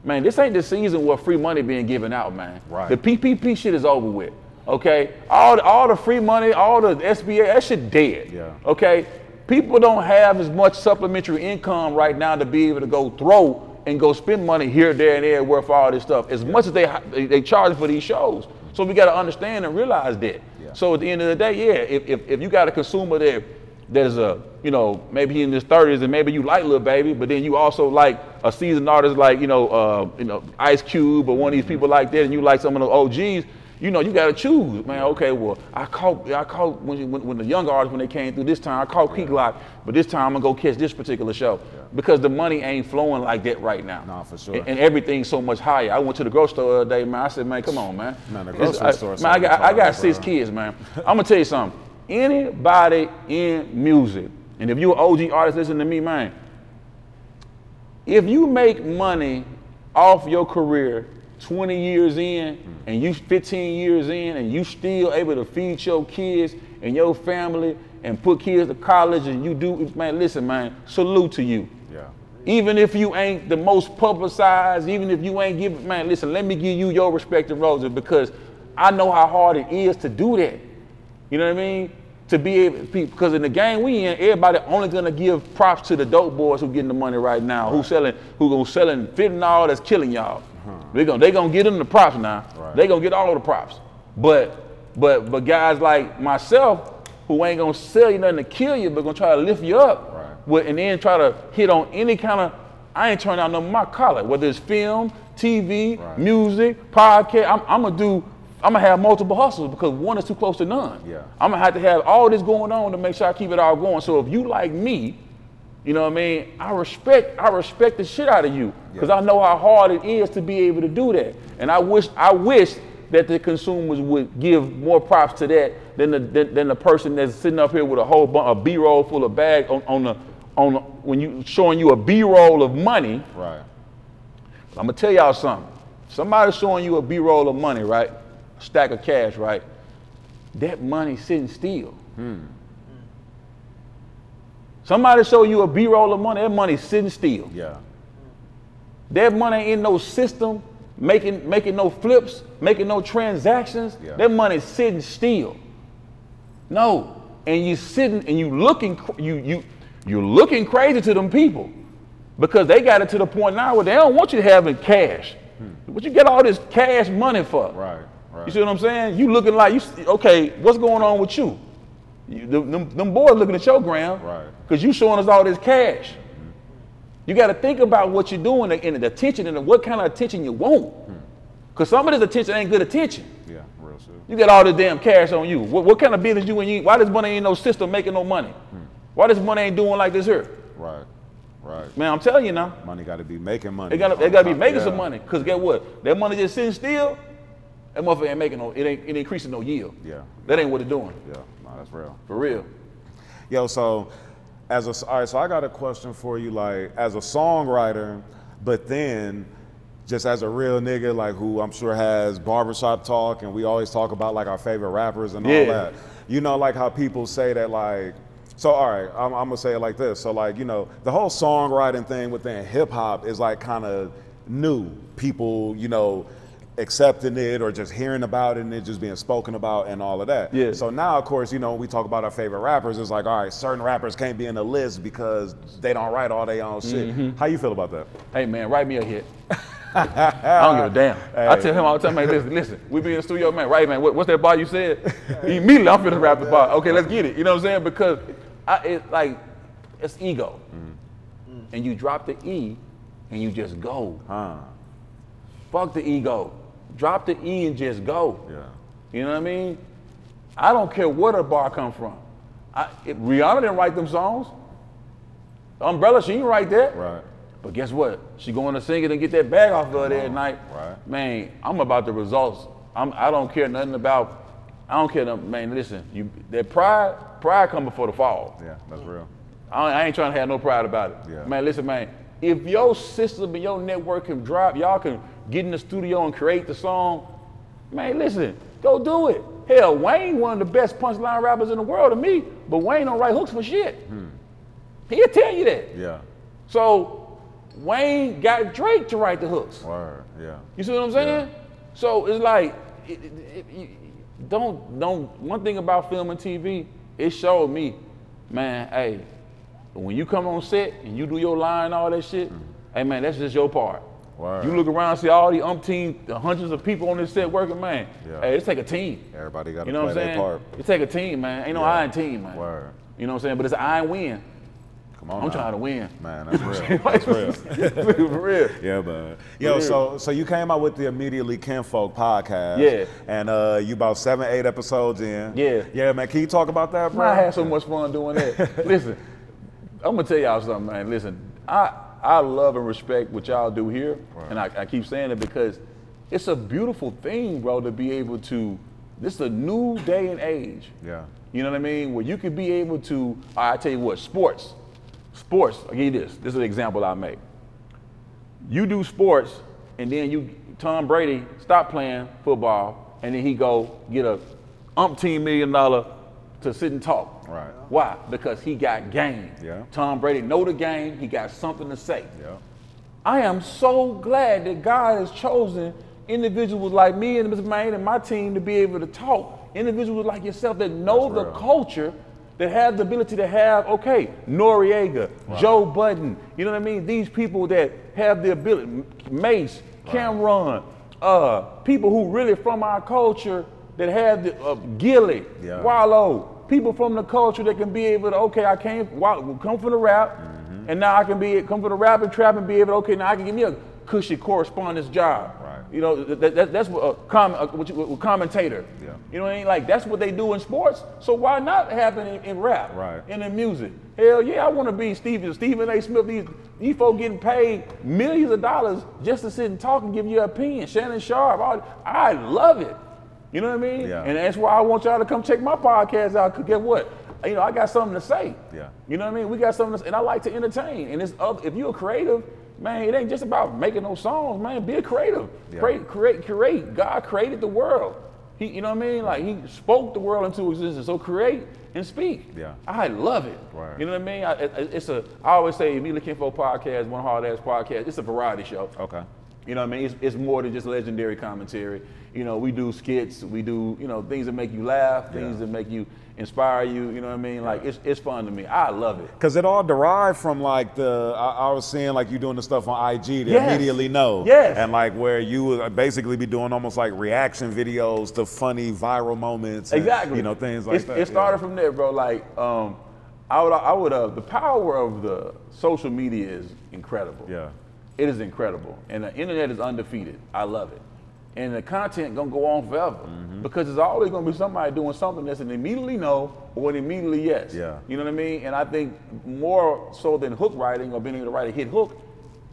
man, this ain't the season where free money being given out, man. Right. The PPP shit is over with. Okay, all the, all the free money, all the SBA, that shit dead. Yeah. Okay, people don't have as much supplementary income right now to be able to go throw and go spend money here, there, and everywhere for all this stuff. As much as they they, charge for these shows, so we got to understand and realize that. So at the end of the day, yeah, if, if, if you got a consumer that that is a you know maybe he in his 30s and maybe you like Lil Baby, but then you also like a seasoned artist like you know uh, you know Ice Cube or one of these people like that, and you like some of the OGs. You know, you got to choose, man. Okay, well, I caught, I caught when, when, when the young artists when they came through this time, I caught Key Glock, but this time I'm gonna go catch this particular show because the money ain't flowing like that right now. Nah, for sure. And, and everything's so much higher. I went to the grocery store the other day, man. I said, man, come on, man. Man, the grocery I- store is Man, I got, I got six kids, man. I'm gonna tell you something. Anybody in music, and if you're an OG artist, listen to me, man. If you make money off your career 20 years in, and you 15 years in, and you still able to feed your kids and your family and put kids to college, and you do, man, listen, man, salute to you. Yeah. Even if you ain't the most publicized, even if you ain't giving, man, listen, let me give you your respect and roses because I know how hard it is to do that. You know what I mean? To be able, because in the game we in, everybody only gonna give props to the dope boys who getting the money right now, who selling, who gonna selling fentanyl that's killing y'all. They gonna they gonna get them the props now. They gonna get all of the props. But but but guys like myself who ain't gonna sell you nothing to kill you, but gonna try to lift you up, with, and then try to hit on any kind of. I ain't turning out no my collar, whether it's film, TV, music, podcast. I'm, I'm gonna do. I'm gonna have multiple hustles because one is too close to none. Yeah. I'm gonna have to have all this going on to make sure I keep it all going. So if you like me, you know what I mean? I respect I respect the shit out of you because I know how hard it is to be able to do that. And I wish I wish that the consumers would give more props to that than the than, than the person that's sitting up here with a whole bunch of B-roll full of bags on, on the on the, when you showing you a B-roll of money. Right. I'm gonna tell y'all something. Somebody showing you a B-roll of money, right? A stack of cash, right? That money sitting still. Hmm. Somebody show you a B-roll of money, that money's sitting still. Yeah. That money ain't in no system, making making no flips, making no transactions. Yeah. That money's sitting still. No, and you sitting and you looking you you you're looking crazy to them people because they got it to the point now where they don't want you having cash. Hmm. What you get all this cash money for? Right. Right. You see what I'm saying? You looking like you okay? What's going on with you? You them, them, boys looking at your gram, Right. Because you showing us all this cash. You got to think about what you're doing and the attention and what kind of attention you want. Hmm. Because some of this attention ain't good attention. Yeah. Real shit. You got all this damn cash on you. What, what kind of business you in? You, why this money ain't no system making no money? Hmm. Why this money ain't doing like this here? Right. Right. Man, I'm telling you now. Money got to be making money. They got they all got to be making Yeah. some money. Cause get what? That money just sitting still. That motherfucker ain't making no. It ain't it ain't increasing no yield. Yeah. That ain't what it's doing. Yeah. No, that's real. For real. Yo, so as a all right, so I got a question for you, like as a songwriter, but then just as a real nigga, like who I'm sure has barbershop talk, and we always talk about like our favorite rappers and all Yeah. that. You know, like how people say that, like. So all right, I'm, I'm gonna say it like this. So like you know, the whole songwriting thing within hip hop is like kind of new. People, you know, accepting it or just hearing about it and it just being spoken about and all of that. Yeah. So now, of course, you know, we talk about our favorite rappers. It's like, all right, certain rappers can't be in the list because they don't write all their own shit. Mhm. How you feel about that? Hey man, write me a hit. I don't give a damn. I tell him all the time, man, listen, listen, we be in the studio, man, right, man, what, what's that bar you said? Immediately, I'm finna rap the bar. Okay, let's get it. You know what I'm saying? Because I, it, like, it's ego. And you drop the E and you just go. Huh. Fuck the ego. Drop the E and just go. Yeah. You know what I mean? I don't care where the bar come from. I, if Rihanna didn't write them songs. Umbrella, she didn't write that. Right. But guess what? She going to sing it and get that bag off of her there at night. Right. Man, I'm about the results. I'm, I don't care nothing about. I don't care. nothing- Man, listen. You that pride, pride come before the fall. Yeah, that's real. I, I ain't trying to have no pride about it. Yeah. Man, listen, man. If your system and your network can drop, y'all can get in the studio and create the song. Man, listen, go do it. Hell, Wayne one of the best punchline rappers in the world to me, but Wayne don't write hooks for shit. Hmm. He'll tell you that. Yeah. So Wayne got Drake to write the hooks. Word. Yeah. You see what I'm saying? So it's like, it, it, it, don't don't. One thing about film and TV, it showed me, man. Hey, when you come on set and you do your line, all that shit, mm-hmm. hey man, that's just your part. Word. You look around, see all the umpteen, the hundreds of people on this set working, man. Yeah. Hey, it's take a team. Everybody got to You know play what I'm their saying? part. It take a team, man. Ain't no Yeah. I in team, man. Word. You know what I'm saying? But it's an I win. Come on. I'm now. trying to win. Man, that's real. That's real. For real. Yeah, man. Yo, real. so so you came out with the Immediately Kinfolk podcast. Yeah. And uh, you about seven, eight episodes in. Yeah. Yeah, man. Can you talk about that, bro? I had so much fun doing that. Listen, I'm gonna tell y'all something, man. Listen, I I love and respect what y'all do here, and I, I keep saying it because it's a beautiful thing, bro, to be able to. This is a new day and age. Yeah. You know what I mean? Where you could be able to. I tell you what, sports, sports. I'll give you this. This is an example I make. You do sports, and then you Tom Brady stop playing football, and then he go get a umpteen million dollar to sit and talk. Right. Why? Because he got game. Yeah. Tom Brady know the game. He got something to say. Yeah. I am so glad that God has chosen individuals like me and Mr. Maine and my team to be able to talk. Individuals like yourself that know That's the real. culture, that have the ability to have, okay, Noreaga, Joe Budden, you know what I mean? These people that have the ability, Mase, Cam'ron, uh, people who really from our culture that have the uh, Gillie, Yeah. Wallo, people from the culture that can be able to okay, I came come from the rap, Mm-hmm. and now I can be come from the rap and trap and be able to okay, now I can give me a cushy correspondence job. Right. You know, that, that, that's what a, com, a, what you, what commentator. Yeah. You know what I mean? Like that's what they do in sports. So why not have it in, in rap? Right. And in music. Hell yeah, I want to be Stephen Stephen A. Smith. These these folks getting paid millions of dollars just to sit and talk and give you an opinion. Shannon Sharpe. I love it. You know what I mean? Yeah. And that's why I want y'all to come check my podcast out. Cause guess what? You know, I got something to say. Yeah. You know what I mean? We got something, to, and I like to entertain. And it's other, if you're a creative, man, it ain't just about making those songs, man. Be a creative. Yeah. Create, create, create. God created the world. He, you know what I mean? Like He spoke the world into existence. So create and speak. Yeah. I love it. Right. You know what I mean? I, it- it's a. I always say, Immediately Kinfo podcast, one hard ass podcast. It's a variety show. Okay. You know what I mean? It's, it's more than just legendary commentary. You know, we do skits, we do, you know, things that make you laugh, things Yeah. that make you inspire you, you know what I mean? Like it's it's fun to me. I love it. Cause it all derived from like the I, I was seeing like you doing the stuff on IG to Yes. immediately know. Yes. And like where you would basically be doing almost like reaction videos to funny viral moments. and, Exactly. you know, things like It's- that. It started yeah. from there, bro. Like, um, I would, I would, uh, the power of the social media is incredible. Yeah. It is incredible, and the internet is undefeated. I love it, and the content gonna go on forever Mm-hmm. because there's always gonna be somebody doing something that's an immediately no or an immediately yes. Yeah. You know what I mean? And I think more so than hook writing or being able to write a hit hook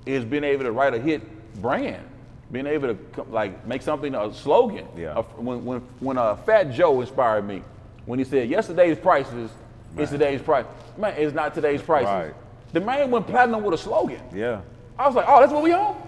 is being able to write a hit brand, being able to like make something a slogan. Yeah. When when when uh, Fat Joe inspired me when he said yesterday's prices is today's price. Man, it's not today's prices. Right. The man went platinum with a slogan. Yeah. I was like, oh, that's what we on?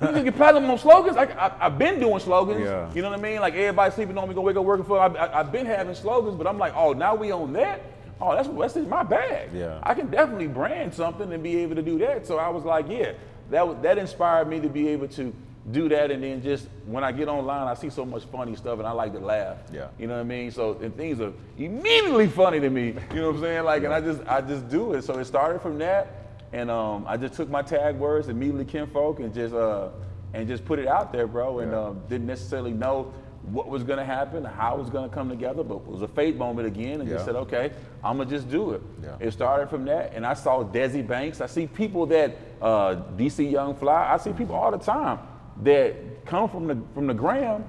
You just get platinum on slogans? I, I've been doing slogans. Yeah. You know what I mean? Like, everybody sleeping on me, gonna wake up working for. I, I've been having slogans, but I'm like, oh, now we on that? Oh, that's, that's in my bag. Yeah. I can definitely brand something and be able to do that. So I was like, yeah, that, that inspired me to be able to do that. And then just when I get online, I see so much funny stuff and I like to laugh. Yeah. You know what I mean? So and things are immediately funny to me. You know what I'm saying? Like, and I just I just do it. So it started from that, and um, I just took my tag words immediately, kinfolk, and just uh, and just put it out there, bro. And Yeah. um, didn't necessarily know what was gonna happen, how it was gonna come together, but it was a faith moment again, and just said, okay, I'm gonna just do it. Yeah. It started from that, and I saw Desi Banks. I see people that uh, DC Young Fly. I see people all the time that come from the from the gram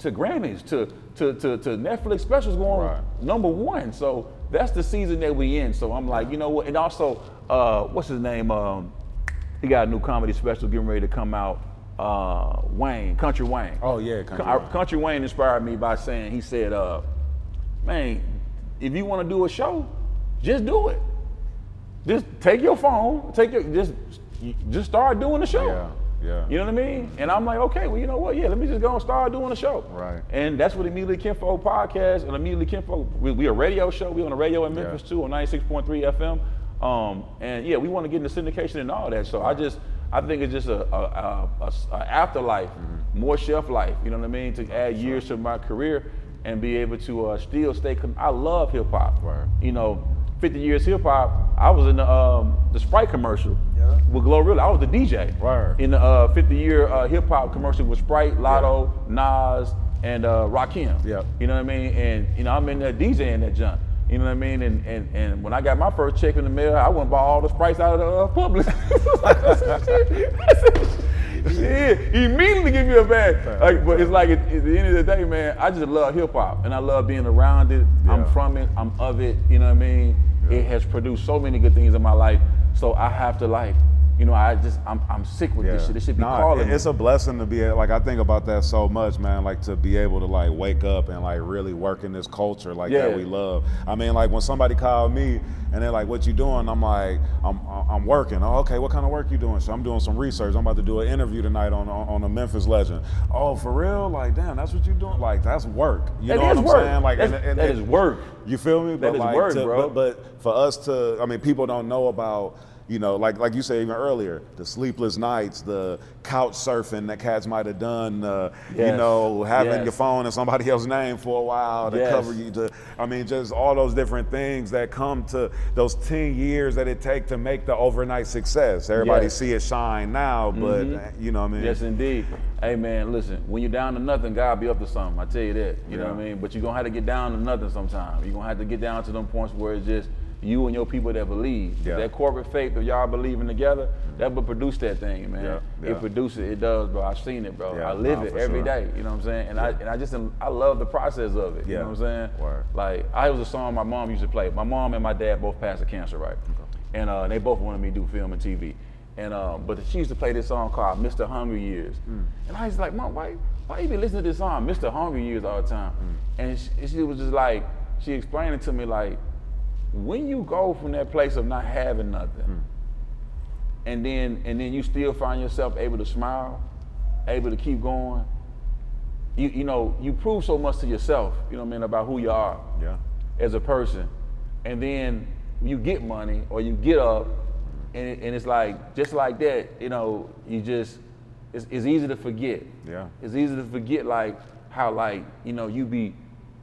to Grammys to to, to, to Netflix specials going Right. number one. So that's the season that we in. So I'm like, you know what? And also, uh, what's his name? Um, he got a new comedy special getting ready to come out. Uh, Wayne, Country Wayne. Oh, yeah, Country Co- Wayne. Country Wayne inspired me by saying he said, uh, "Man, if you want to do a show, just do it. Just take your phone, take your just just start doing the show." Yeah. Yeah. You know what I mean? And I'm like, okay, well, you know what? Yeah, let me just go and start doing a show. Right. And that's what Immediately Kinfolk podcast and Immediately Kinfolk, we, we a radio show. We on the radio in Yeah. Memphis too on 96.3 FM. Um, and yeah, we want to get into syndication and all that. So I just, I think it's just a, a, a- a afterlife, Mm-hmm. more shelf life. You know what I mean? To add years to my career and be able to uh, still stay. Con- I love hip hop. Right. You know, 50 years hip hop. I was in the um, the Sprite commercial with Glorilla. I was the DJ Word. in the uh, 50 year uh, hip hop commercial with Sprite, Latto, Nas, and uh, Rakim. Yep. You know what I mean? And you know, I'm in there DJing that junk. You know what I mean? And, and and when I got my first check in the mail, I went and bought all the sprites out of the uh, Publix. yeah, he immediately give you a bag. Like, but it's like at, at the end of the day, man, I just love hip hop and I love being around it. I'm from it. I'm of it. You know what I mean? It has produced so many good things in my life. So I have to like, you know, I just I'm I'm sick with this shit. This should be Nah, calling It's me. a blessing to be like I think about that so much, man. Like to be able to like wake up and like really work in this culture like Yeah. that we love. I mean, like when somebody called me and they're like, "What you doing?" I'm like, "I'm I'm working." Oh, okay. What kind of work you doing? So I'm doing some research. I'm about to do an interview tonight on on, on a Memphis legend. Oh, for real? Like, damn, that's what you doing? Like, that's work. You That know what I'm work. saying? Like, That's- that is work. You feel me? That is like, work, to- bro. But, but for us to, I mean, people don't know about you know, like like you said even earlier, the sleepless nights, the couch surfing that cats might have done, uh, you know, having Yes. your phone in somebody else's name for a while to Yes. cover you. To, I mean, just all those different things that come to those ten years that it take to make the overnight success. Everybody Yes. see it shine now, but Mhm. uh, you know what I mean. Yes, indeed. Hey, man, listen, when you're down to nothing, God be up to something. I tell you that. You know what I mean? But you're going to have to get down to nothing sometime. You're going to have to get down to them points where it's just you and your people that believe. Yeah. That corporate faith that y'all believing together, that will produce that thing, man. Yeah, yeah. It produces it. Does, bro. I've seen it, bro. I live nah, it every sure. day. You know what I'm saying? And I and I just I love the process of it. You know what I'm saying? Word. Like I was a song my mom used to play. My mom and my dad both passed of cancer, right? And uh, they both wanted me to do film and TV. And um, but she used to play this song called "Mr. Hungry Years," and I was like, "Mom, why why you be listening to this song, Mr. Hungry Years, all the time?" And she, she was just like, she explained it to me like, when you go from that place of not having nothing, hmm. and then and then you still find yourself able to smile, able to keep going. You you know you prove so much to yourself, you know what I mean about who you are Yeah. as a person, and then you get money or you get up, hmm. and, it, and it's like just like that, you know, you just it's, it's easy to forget. Yeah. It's easy to forget like how like you know you be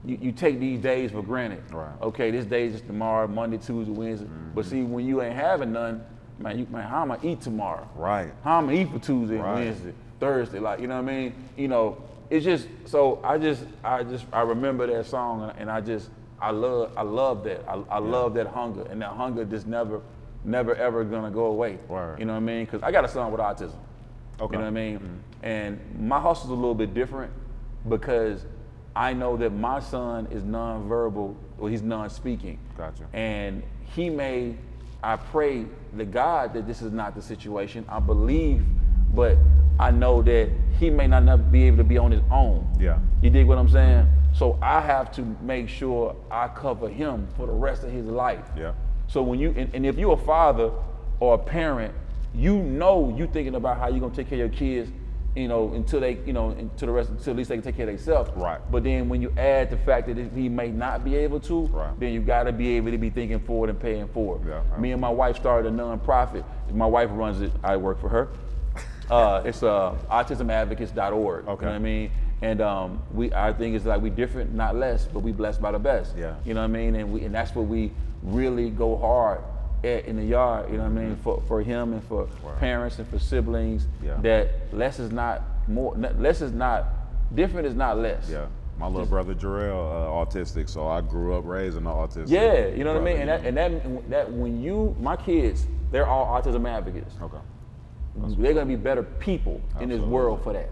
you, you take these days for granted. Right. Okay, this day is just tomorrow, Monday, Tuesday, Wednesday. Mm-hmm. But see, when you ain't having none, man, you man, how am I eat tomorrow? Right. How am I eat for Tuesday, Right. Wednesday, Thursday? Like you know what I mean? You know, it's just so I just I just I remember that song and, and I just I love I love that I, I love that hunger and that hunger just never never ever gonna go away. Word. You know what I mean? Because I got a son with autism. Okay. You know what I mean? Mm-hmm. And my hustle's a little bit different because I know that my son is nonverbal, or he's non-speaking. Gotcha. And he may, I pray to God that this is not the situation. I believe, but I know that he may not be able to be on his own. Yeah. You dig what I'm saying? So I have to make sure I cover him for the rest of his life. Yeah. So when you and, and if you're a father or a parent, you know you thinking about how you're gonna take care of your kids, you know, until they, you know, until the rest, until at least they can take care of themselves. Right. But then when you add the fact that he may not be able to, Right. then you gotta be able to be thinking forward and paying forward. Yeah, right. Me and my wife started a nonprofit. My wife runs it. I work for her. Uh, it's uh, autismadvocates.org. Okay. You know what I mean? And um, we, I think it's like we different, not less, but we blessed by the best. Yeah. You know what I mean? And we, and that's what we really go hard at in the yard. You know what I mean? For for him and for parents and for siblings. Yeah. That less is not more. Less is not different. Is not less. Yeah. My little brother Jarrell, uh, autistic, so I grew up raising an autistic. Yeah, you know what I mean, and that, and that that when you my kids, they're all autism advocates. Okay. They're gonna be better people in this world for that.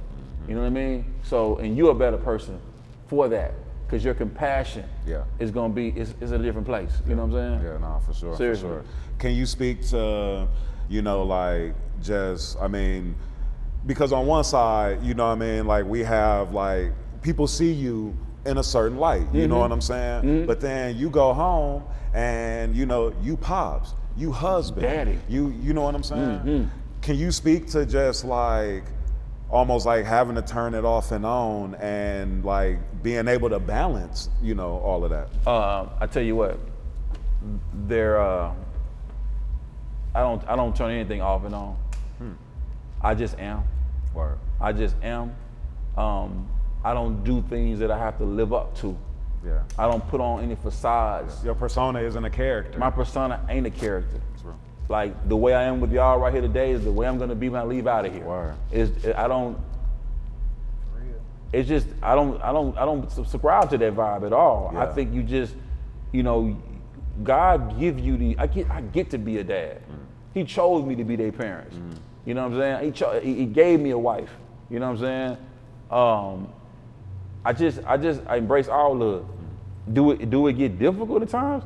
You know what I mean? So, and you're a better person for that because your compassion Yeah. is gonna be is, is a different place. You know what I'm saying? Yeah, no, for sure. Seriously. For sure. Can you speak to, you know, like just, I mean, because on one side, you know what I mean, like we have like people see you in a certain light, you know Mhm. what I'm saying? Mhm. But then you go home and you know, you pops, you husband, Daddy. you you know what I'm saying? Mhm. Can you speak to just like almost like having to turn it off and on and like being able to balance, you know, all of that? Uh, I tell you what, there. Uh, I don't. I don't turn anything off and on. I just am. Word. I just am. Um, I don't do things that I have to live up to. Yeah. I don't put on any facades. Your persona isn't a character. My persona ain't a character. True. Like the way I am with y'all right here today is the way I'm gonna be when I leave out of here. Word. Is I don't. It's just I don't I don't I don't subscribe to that vibe at all. I think you just, you know, God give you the I get I get to be a dad. Mm. He chose me to be their parents. You know what I'm saying? He, cho- he he gave me a wife. You know what I'm saying? Um, I just I just I embrace all love. Do it do it get difficult at times?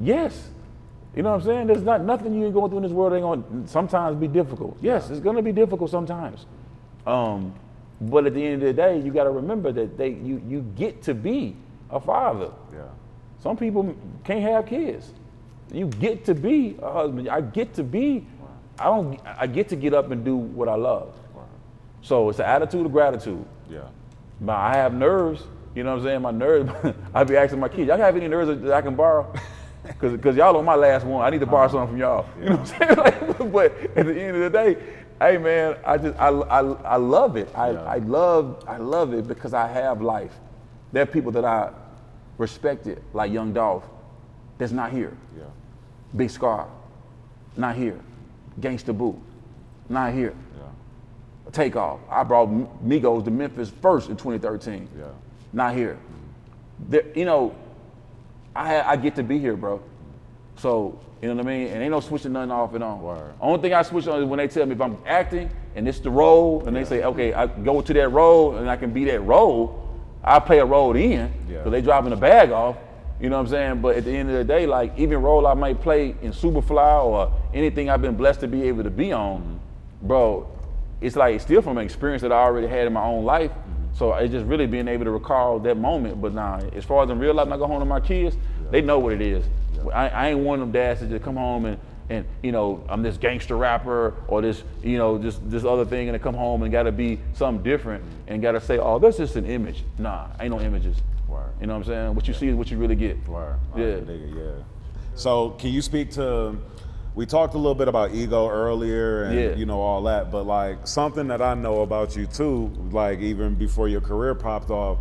Yes. You know what I'm saying? There's not nothing you ain't going through in this world ain't going to sometimes be difficult. Yes, it's going to be difficult sometimes. Um, but at the end of the day, you got to remember that they you you get to be a father. Yeah. Some people can't have kids. You get to be a husband. I get to be. I don't. I get to get up and do what I love. So it's an attitude of gratitude. Yeah. But I have nerves. You know what I'm saying? My nerves. I'd be asking my kids, y'all have any nerves that I can borrow? Cause, Cause y'all on my last one. I need to borrow uh-huh. something from y'all. You know what I'm saying? Like, but at the end of the day, hey man, I just I, I, I love it. I, I love I love it because I have life. There are people that I respected, like Young Dolph, that's not here. Yeah. Big Scarr, not here. Gangsta Boo, not here. Yeah. Takeoff. I brought Migos to Memphis first in 2013. Yeah. Not here. There, you know, I I get to be here, bro. So you know what I mean. And ain't no switching nothing off and on. Word. Only thing I switch on is when they tell me if I'm acting and it's the role, and they say, okay, I go to that role and I can be that role. I play a role in. Yeah. So they dropping the bag off. You know what I'm saying? But at the end of the day, like even role I might play in Superfly or anything I've been blessed to be able to be on, mm-hmm. bro, it's like still from an experience that I already had in my own life. So it's just really being able to recall that moment. But now, as far as in real life, when I go home to my kids, they know what it is. I, I ain't one of them dads that just come home and and you know I'm this gangster rapper or this you know this this other thing and to come home and got to be something different and got to say oh that's just an image. Nah, ain't no images. Word. You know what I'm saying? What you see is what you really get. Word. Yeah. dig it, yeah. So can you speak to? We talked a little bit about ego earlier, and Yeah. you know all that, but like something that I know about you too, like even before your career popped off,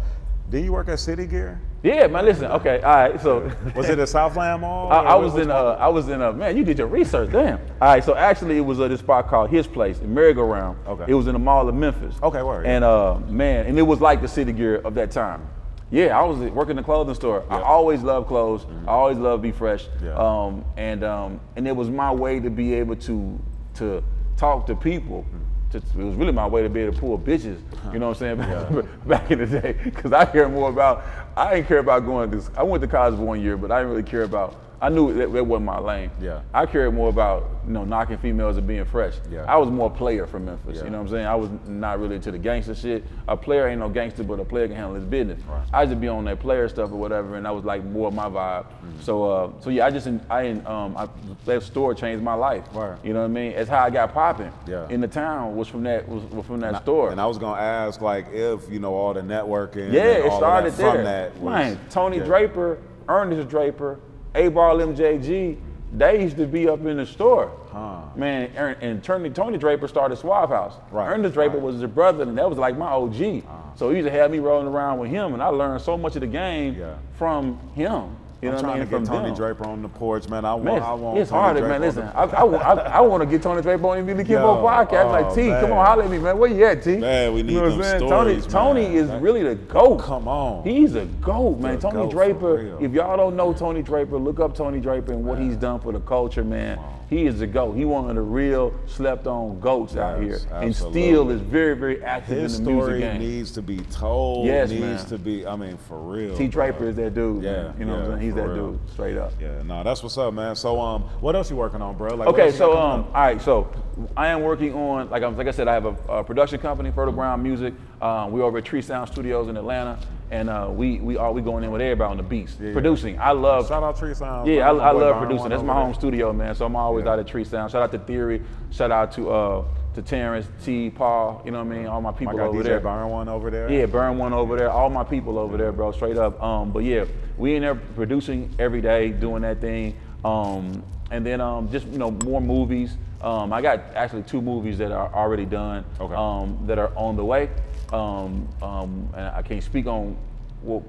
did you work at City Gear? Yeah, man. Listen. Okay. All right. So. Was it at Southland Mall? I, I was in one? uh, was in a man. You did your research, damn. All right, so actually it was uh, this spot called His Place in Merry-Go-Round. Okay. It was in the mall of Memphis. Okay, word, And uh, man, and it was like the city gear of that time. Yeah, I was working in a clothing store. I always loved clothes. I always loved be fresh. Mm-hmm. Yeah. Um, and um, and it was my way to be able to to talk to people. Mm-hmm. To, it was really my way to be able to pull bitches. You know what I'm saying? Back in the day, because I care more about. I didn't care about going to. I went to college for one year, but I didn't really care about. I knew that, that wasn't my lane. Yeah. I cared more about you know knocking females and being fresh. Yeah. I was more player from Memphis. Yeah. You know what I'm saying? I was not really into the gangster shit. A player ain't no gangster, but a player can handle his business. Right. I just be on that player stuff or whatever, and that was like more of my vibe. Mm-hmm. So uh, so yeah, I just I um I, that store changed my life. Right. You know what I mean? It's how I got popping. Yeah. In the town was from that was, was from that store. And I was gonna ask, like, if you know all the networking. Yeah, and it all of started there. From that, was, Man, Tony yeah. Draper, Ernest Draper, 8Ball MJG, they used to be up in the store. Huh. Man, Ern- and Tony, Tony Draper started Suave House. Right, Ernest Draper right. Uh-huh. was his brother, and that was like my OG. So he used to have me rolling around with him, and I learned so much of the game Yeah. from him. You I'm know what trying I mean? to get From Tony them. Draper on the porch, man. I want. Man, I want. it's Tony harder, Draper man. Listen, I, I, want- I, I want to get Tony Draper on the Kick Yo, podcast. I'm like, oh, T, come on, holler at me, man. Where you at, T? Man, we need you know them stories, Tony, man. Tony is That- really the GOAT. Come on. He's a GOAT, man. The Tony GOAT, Draper, if y'all don't know Tony Draper, look up Tony Draper and what he's done for the culture, man. He is the GOAT. He one of the real slept on GOATs out here. Yes, And still is very, very active His in the music story game. needs to be told. Yes, needs man. to be. I mean, for real. T Draper is that dude. Yeah, man. You know what I'm saying? He's that real. dude, straight up. Yeah, no, that's what's up, man. So, um, what else you working on, bro? Like, Okay, else you got so um, all right, so I am working on like I'm like I said, I have a, a production company, Fertile Ground Music. Um, we over at Tree Sound Studios in Atlanta, and uh, we we are we going in with everybody on the beats, yeah. producing. I love Shout out Tree Sound. yeah, I, I love producing. That's my home studio, man. So I'm always Yeah. out at Tree Sound. Shout out to Theory. Shout out to uh, to Terrence, T, Paul. You know what I mean? All my I people got over DJ there. Byron one over there. Yeah, burn one over there. All my people over there, bro. Straight up. Um, but yeah, we in there producing every day, doing that thing. Um, and then um, just you know more movies. Um, I got actually two movies that are already done. Okay. Um, that are on the way. Um, um, and I can't speak on. Well,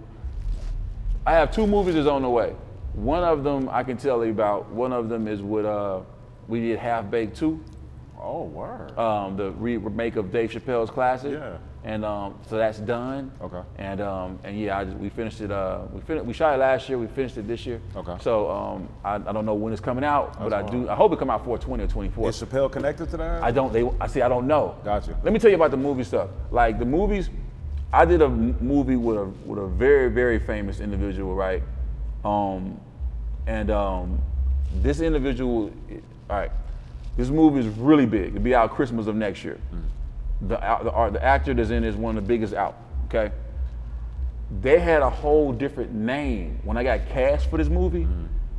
I have two movies that's on the way. One of them I can tell you about. One of them is with uh, we did Half Baked Two Oh, word. um, the remake of Dave Chappelle's classic. Yeah. And um, so that's done. Okay. And um, and yeah, I just, we finished it. Uh, we fin- we shot it last year. We finished it this year. Okay. So um, I, I don't know when it's coming out, but I do. I hope it come out 420 or 24. Is Chappelle connected to that? I don't. They. I see. I don't know. Gotcha. Let me tell you about the movie stuff. Like the movies, I did a m- movie with a with a very very famous individual, right? Um, and um, this individual, all right. This movie is really big. It'll be out Christmas of next year. The the, the actor that's in is one of the biggest out. Okay. They had a whole different name when I got cast for this movie.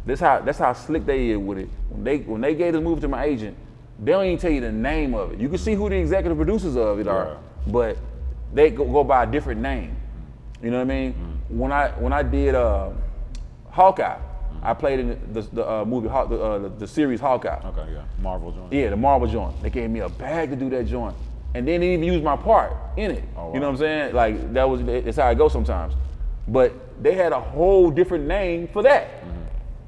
That's how that's how slick they is with it. When they when they gave this movie to my agent, they don't even tell you the name of it. You can see who the executive producers of it are, but they go, go by a different name. You know what I mean? When I when I did uh, Hawkeye, I played in the, the, the uh, movie, the, uh, the, the series Hawkeye. Okay, yeah. Marvel joint. Yeah, the Marvel joint. They gave me a bag to do that joint, and then they didn't even use my part in it. Oh, You know what I'm saying? Like that was it's how it goes sometimes. But they had a whole different name for that.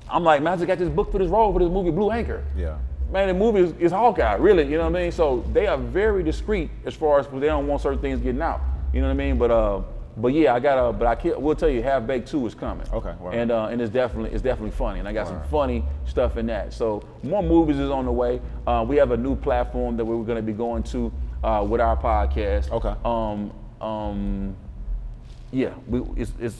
I'm like, man, I just got this book for this role for this movie, Blue Anchor. Yeah. Man, the movie is, is Hawkeye, really. You know what I mean? So they are very discreet as far as they don't want certain things getting out. You know what I mean? But uh, but yeah, I got a. But I can't, will tell you, Half Baked Two is coming. Okay. And uh, and it's definitely it's definitely funny, and I got some funny stuff in that. So more movies is on the way. Uh, we have a new platform that we're going to be going to uh, with our podcast. Okay. Um um, yeah, we it's it's.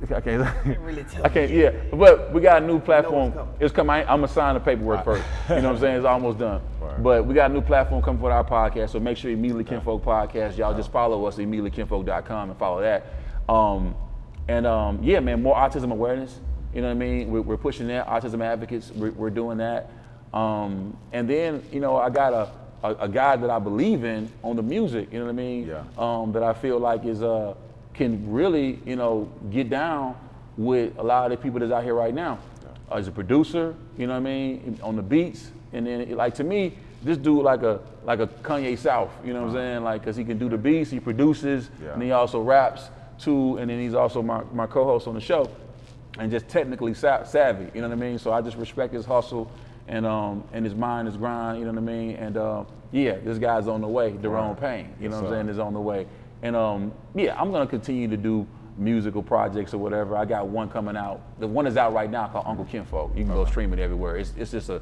I can't. I can't. Yeah, but we got a new platform. It's coming. I, am gonna sign the paperwork first. You know what I'm saying? It's almost done. But we got a new platform coming for our podcast. So make sure you immediately Kinfolk podcast. Y'all just follow us at immediatelykinfolk.com and follow that. Um, and um, yeah, man, more autism awareness. You know what I mean? We're, we're pushing that. Autism advocates. We're, we're doing that. Um, and then you know I got a, a a guy that I believe in on the music. You know what I mean? Yeah. Um, that I feel like is uh can really you know get down with a lot of the people that's out here right now. Uh, as a producer, you know what I mean, on the beats, and then like to me, this dude like a like a Kanye South. You know what I'm saying? Like, cause he can do the beats, he produces, Yeah. and he also raps too, and then he's also my, my co-host on the show, and just technically savvy. You know what I mean? So I just respect his hustle. And um and his mind, is grind, you know what I mean? And uh, yeah, this guy's on the way. Derone Payne, you know what I'm saying, is on the way. And um, yeah, I'm gonna continue to do musical projects or whatever. I got one coming out. The one is out right now called Uncle Kinfolk. You can go stream it everywhere. It's, it's just a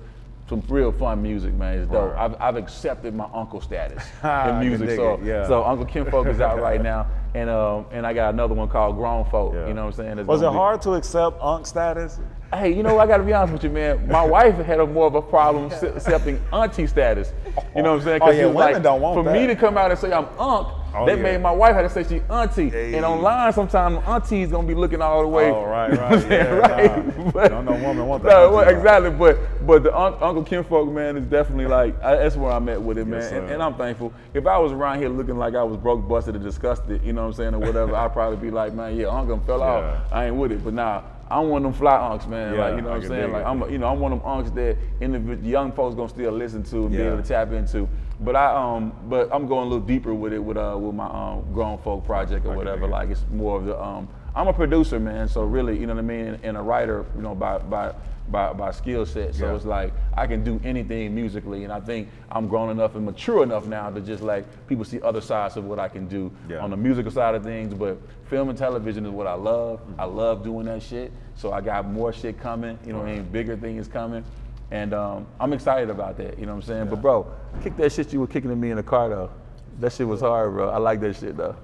some real fun music, man. It's dope. Word. I've, I've accepted my uncle status in music. So, it, yeah. so Uncle Kinfolk is out right now, and um, and I got another one called Grown Folk. Yeah. You know what I'm saying? It's Was it be- hard to accept unk status? Hey, you know, I gotta be honest with you, man. My wife had a more of a problem se- accepting auntie status. You know what I'm saying? Oh, yeah, she women like, don't want for that. me to come out and say I'm unk, Oh, that yeah. made my wife had to say she auntie. Hey. And online, sometimes auntie's gonna be looking all the way. Oh, right, you know right, saying? yeah, right. nah. But- No, no woman want that No, auntie well, vibe. exactly. But but the un- Uncle Kinfolk man is definitely like I, that's where I'm at with it, man. Yes, and, and I'm thankful. If I was around here looking like I was broke, busted, and disgusted, you know what I'm saying, or whatever, I'd probably be like, man, yeah, Uncle fell Yeah. off. I ain't with it. But now I'm one of them fly unks, man. Yeah, like you know what I'm saying? Like it. I'm, a, you know, I'm one of them unks that individ- young folks gonna still listen to and be able to tap into. But I um, but I'm going a little deeper with it with uh with my um grown folk project or can whatever. Like it's more of the um, I'm a producer, man. So really, you know what I mean, and, and a writer, you know, by by by, by skill set. So Yeah. it's like I can do anything musically, and I think I'm grown enough and mature enough now to just like people see other sides of what I can do Yeah. on the musical side of things. But film and television is what I love. Mm-hmm. I love doing that shit. So I got more shit coming. You know what I mean? Bigger things coming. And um, I'm excited about that, you know what I'm saying? But bro, kick that shit you were kicking at me in the car though. That shit was hard, bro. I like that shit though.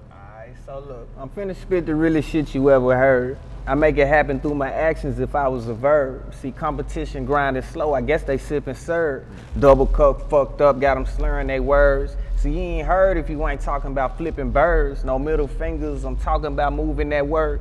So look, I'm finna spit the realest shit you ever heard. I make it happen through my actions if I was a verb. See, competition grinding slow, I guess they sipping serve. Double cup fucked up, got them slurring their words. See, you ain't heard if you ain't talking about flipping birds. No middle fingers, I'm talking about moving that word.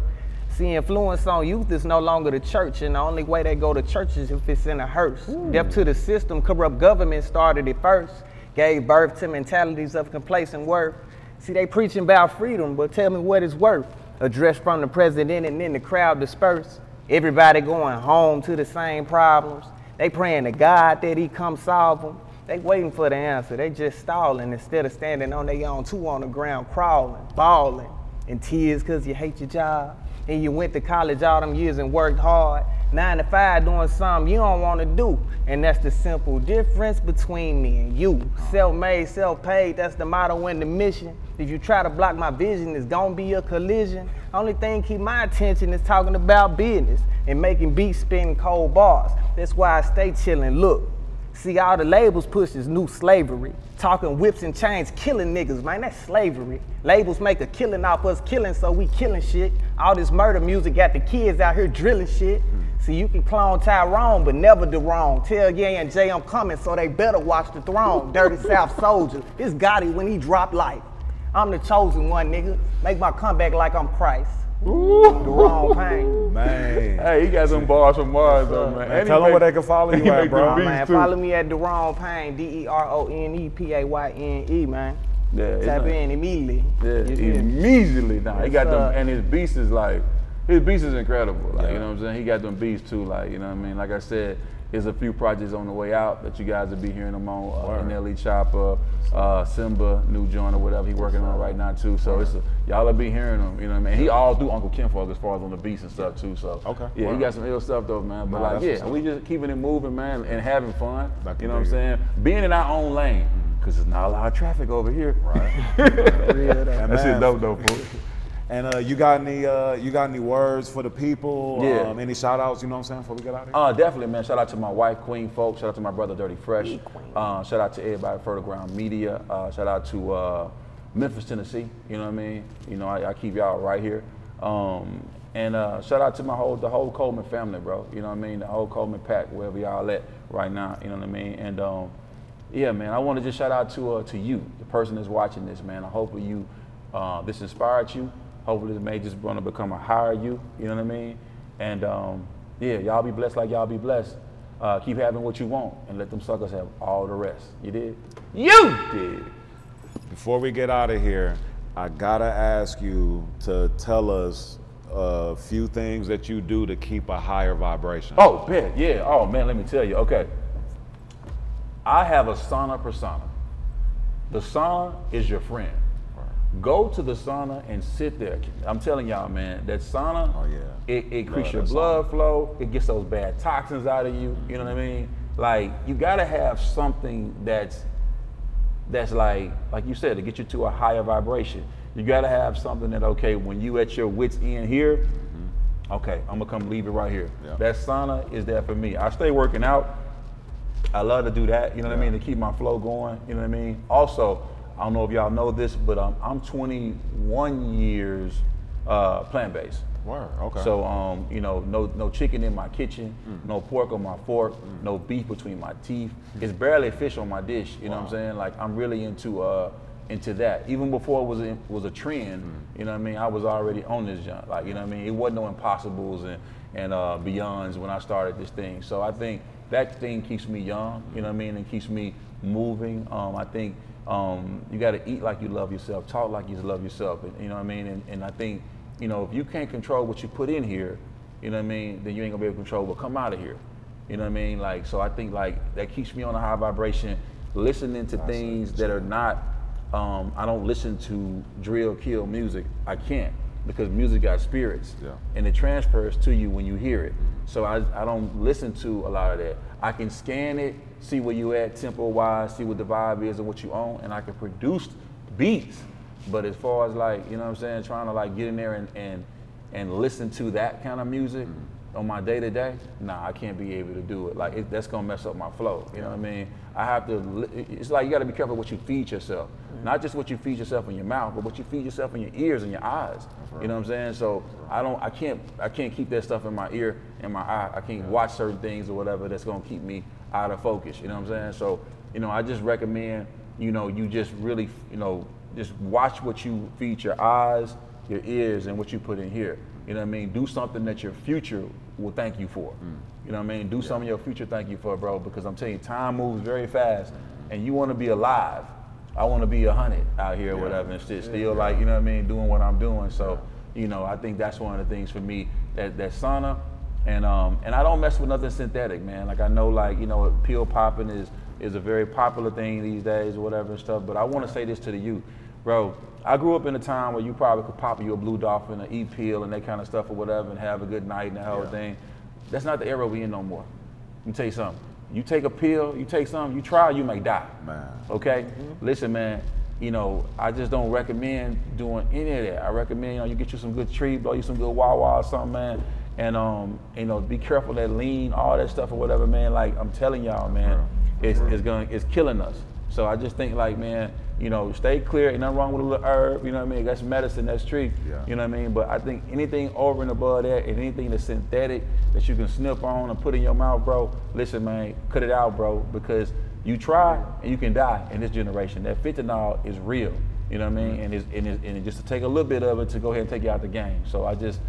See, influence on youth is no longer the church, and the only way they go to church is if it's in a hearse. Deaf to the system, corrupt government started it first. Gave birth to mentalities of complacent worth. See, they preaching about freedom, but tell me what it's worth. Address from the president and then the crowd disperse. Everybody going home to the same problems. They praying to God that he come solve them. They waiting for the answer. They just stalling instead of standing on their own two on the ground crawling, bawling, in tears because you hate your job. And you went to college all them years and worked hard. Nine to five doing something you don't want to do. And that's the simple difference between me and you. Uh-huh. Self-made, self-paid, that's the motto and the mission. If you try to block my vision, it's gonna be a collision. Only thing keep my attention is talking about business and making beats spinning cold bars. That's why I stay chilling. Look, See, all the labels push is new slavery. Talking whips and chains, killing niggas, man, that's slavery. Labels make a killing off us killing, so we killing shit. All this murder music got the kids out here drilling shit. Hmm. See, you can clone Tyrone, but never the wrong. Tell Ye and Jay I'm coming, so they better watch the throne. Dirty South soldier, this Gotti when he dropped life. I'm the chosen one, nigga. Make my comeback like I'm Christ. Derone Payne. Man. Hey, he got some bars from Mars though, man. Man, And he tell 'em where they can follow you at, bro. them beats, man, too. follow me at Derone Payne. D E R O N E P A Y N E, man. Yeah, it's Tap not- in immediately. Yeah, You feel me? immediately now. he got them, and his beats is like, His beats is incredible. Like, yeah. You know what I'm saying? He got them beats too. Like, you know what I mean? Like I said, there's a few projects on the way out that you guys will be hearing them on. Uh, Nelly Chopper, uh, Simba, New Joint or whatever he working on right now too. So it's a, y'all will be hearing him. You know what I mean? He all through Uncle Kinfolk as far as on the beats and stuff too. So okay, yeah, he got some ill stuff though, man. But like, yeah, we just keeping it moving, man, and having fun. You know what I'm saying? Being in our own lane because there's not a lot of traffic over here. Right. that shit dope though, fool. And uh, you got any uh, you got any words for the people? Yeah. Um, any shout outs, you know what I'm saying, before we get out of here? Uh, definitely, man. Shout out to my wife, Queen Folk. Shout out to my brother, Dirty Fresh. Uh, shout out to everybody at Fertile Ground Media. Uh, shout out to uh, Memphis, Tennessee. You know what I mean? You know, I, I keep y'all right here. Um, and uh, shout out to my whole the whole Coleman family, bro. You know what I mean? The whole Coleman pack, wherever y'all at right now. You know what I mean? And um, yeah, man, I want to just shout out to to you, the person that's watching this, man. I hope you this inspired you. Hopefully, this may just want to become a higher you. You know what I mean? And um, yeah, y'all be blessed like y'all be blessed. Uh, keep having what you want and let them suckers have all the rest. You did? You did. Before we get out of here, I gotta ask you to tell us a few things that you do to keep a higher vibration. Oh, man, yeah. Oh man, let me tell you. Okay. I have a sauna persona. The sauna is your friend. Go to the sauna and sit there. I'm telling y'all, man, that sauna, oh, yeah. it, it increases your blood sauna. flow. It gets those bad toxins out of you. You know what I mean? Like you gotta have something that's that's like like you said to get you to a higher vibration. You gotta have something that okay when you at your wits end here. Mm-hmm. Okay, I'm gonna come leave it right here. Yeah. That sauna is there for me. I stay working out. I love to do that. You know what yeah. I mean to keep my flow going. You know what I mean. Also I don't know if y'all know this, but um, I'm 21 years uh, plant based. Word, okay. So, um, you know, no no chicken in my kitchen, mm. no pork on my fork, mm. no beef between my teeth. Mm. It's barely fish on my dish. You wow. know what I'm saying? Like I'm really into uh, into that. Even before it was a, was a trend, mm. you know what I mean? I was already on this jump. Like you know what I mean? It wasn't no impossibles and and uh, beyonds when I started this thing. So I think that thing keeps me young. You know what I mean? And keeps me moving. Um, I think um, you got to eat like you love yourself, talk like you love yourself. And, you know what I mean? And, and I think, you know, if you can't control what you put in here, you know what I mean, then you ain't gonna be able to control what come out of here. You know what I mean? Like, so I think like that keeps me on a high vibration, listening to things that are not. Um, I don't listen to drill kill music. I can't because music got spirits, yeah. and it transfers to you when you hear it. So I, I don't listen to a lot of that. I can scan it see where you at tempo wise, see what the vibe is and what you own, and I can produce beats. But as far as like, you know what I'm saying, trying to like get in there and and, and listen to that kind of music mm-hmm. On my day to day, nah, I can't be able to do it. Like it, that's gonna mess up my flow. You know what I mean? I have to. It's like you got to be careful what you feed yourself. Mm-hmm. Not just what you feed yourself in your mouth, but what you feed yourself in your ears and your eyes. Right. You know what I'm saying? So I don't. I can't. I can't keep that stuff in my ear and my eye. I can't yeah. watch certain things or whatever that's gonna keep me out of focus. You know what I'm saying? So, you know, I just recommend, you know, you just really, you know, just watch what you feed your eyes, your ears, and what you put in here. You know what I mean? Do something that your future will thank you for. Mm. You know what I mean? Do yeah. something your future thank you for, bro, because I'm telling you, time moves very fast, and you want to be alive. I want to be a hundred out here or whatever, and still, still like, you know what I mean, doing what I'm doing. So, you know, I think that's one of the things for me that that sauna and um, and I don't mess with nothing synthetic, man. Like I know, like you know, pill popping is is a very popular thing these days or whatever and stuff. But I want to say this to the youth, bro. I grew up in a time where you probably could pop you a blue dolphin, an e pill, and that kind of stuff or whatever, and have a good night and the whole yeah. thing. That's not the era we in no more. Let me tell you something. You take a pill, you take something, you try, you may die. Man. Okay? Mm-hmm. Listen, man, you know, I just don't recommend doing any of that. I recommend, you know, you get you some good tree, blow you some good Wawa or something, man and um, you know, be careful that lean, all that stuff or whatever, man. Like I'm telling y'all, man, it's, it's going it's killing us. So I just think like, man, you know, stay clear. Ain't nothing wrong with a little herb. You know what I mean? That's medicine. That's treat. Yeah. You know what I mean? But I think anything over and above that, and anything that's synthetic that you can snip on and put in your mouth, bro. Listen, man, cut it out, bro, because you try and you can die in this generation. That fentanyl is real. You know what I mean? Mm-hmm. And it's, and, it's, and just to take a little bit of it to go ahead and take you out the game. So I just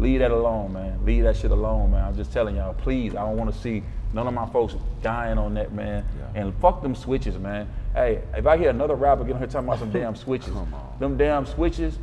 Leave that alone, man. Leave that shit alone, man. I'm just telling y'all, please. I don't want to see none of my folks dying on that, man. Yeah. And fuck them switches, man. Hey, if I hear another rapper get on here talking about some damn switches, them damn switches,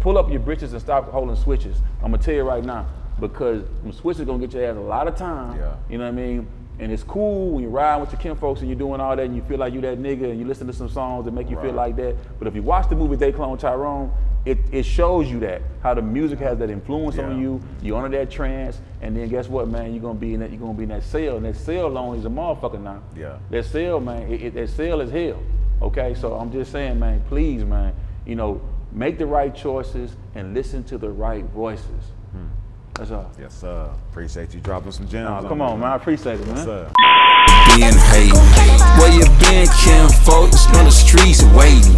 pull up your britches and stop holding switches. I'm gonna tell you right now because them switches gonna get your ass a lot of time. Yeah. You know what I mean? And it's cool when you're riding with your kin folks and you're doing all that and you feel like you that nigga and you listen to some songs that make you feel like that. But if you watch the movie They Clone Tyrone, it, it shows you that how the music has that influence on you. You're under that trance, and then guess what, man? You're gonna be in that. You're gonna be in that cell, and that cell lonely is a motherfucker now. Yeah. That cell, man. It, it, that cell is hell. Okay, so I'm just saying, man. Please, man. You know, make the right choices and listen to the right voices. Hmm. That's all. Yes, sir. Appreciate you dropping some gems. Nah, come me, on, man. I appreciate it, man. Yes, sir. being hate. Where you been, Kim? Folks on the streets waiting.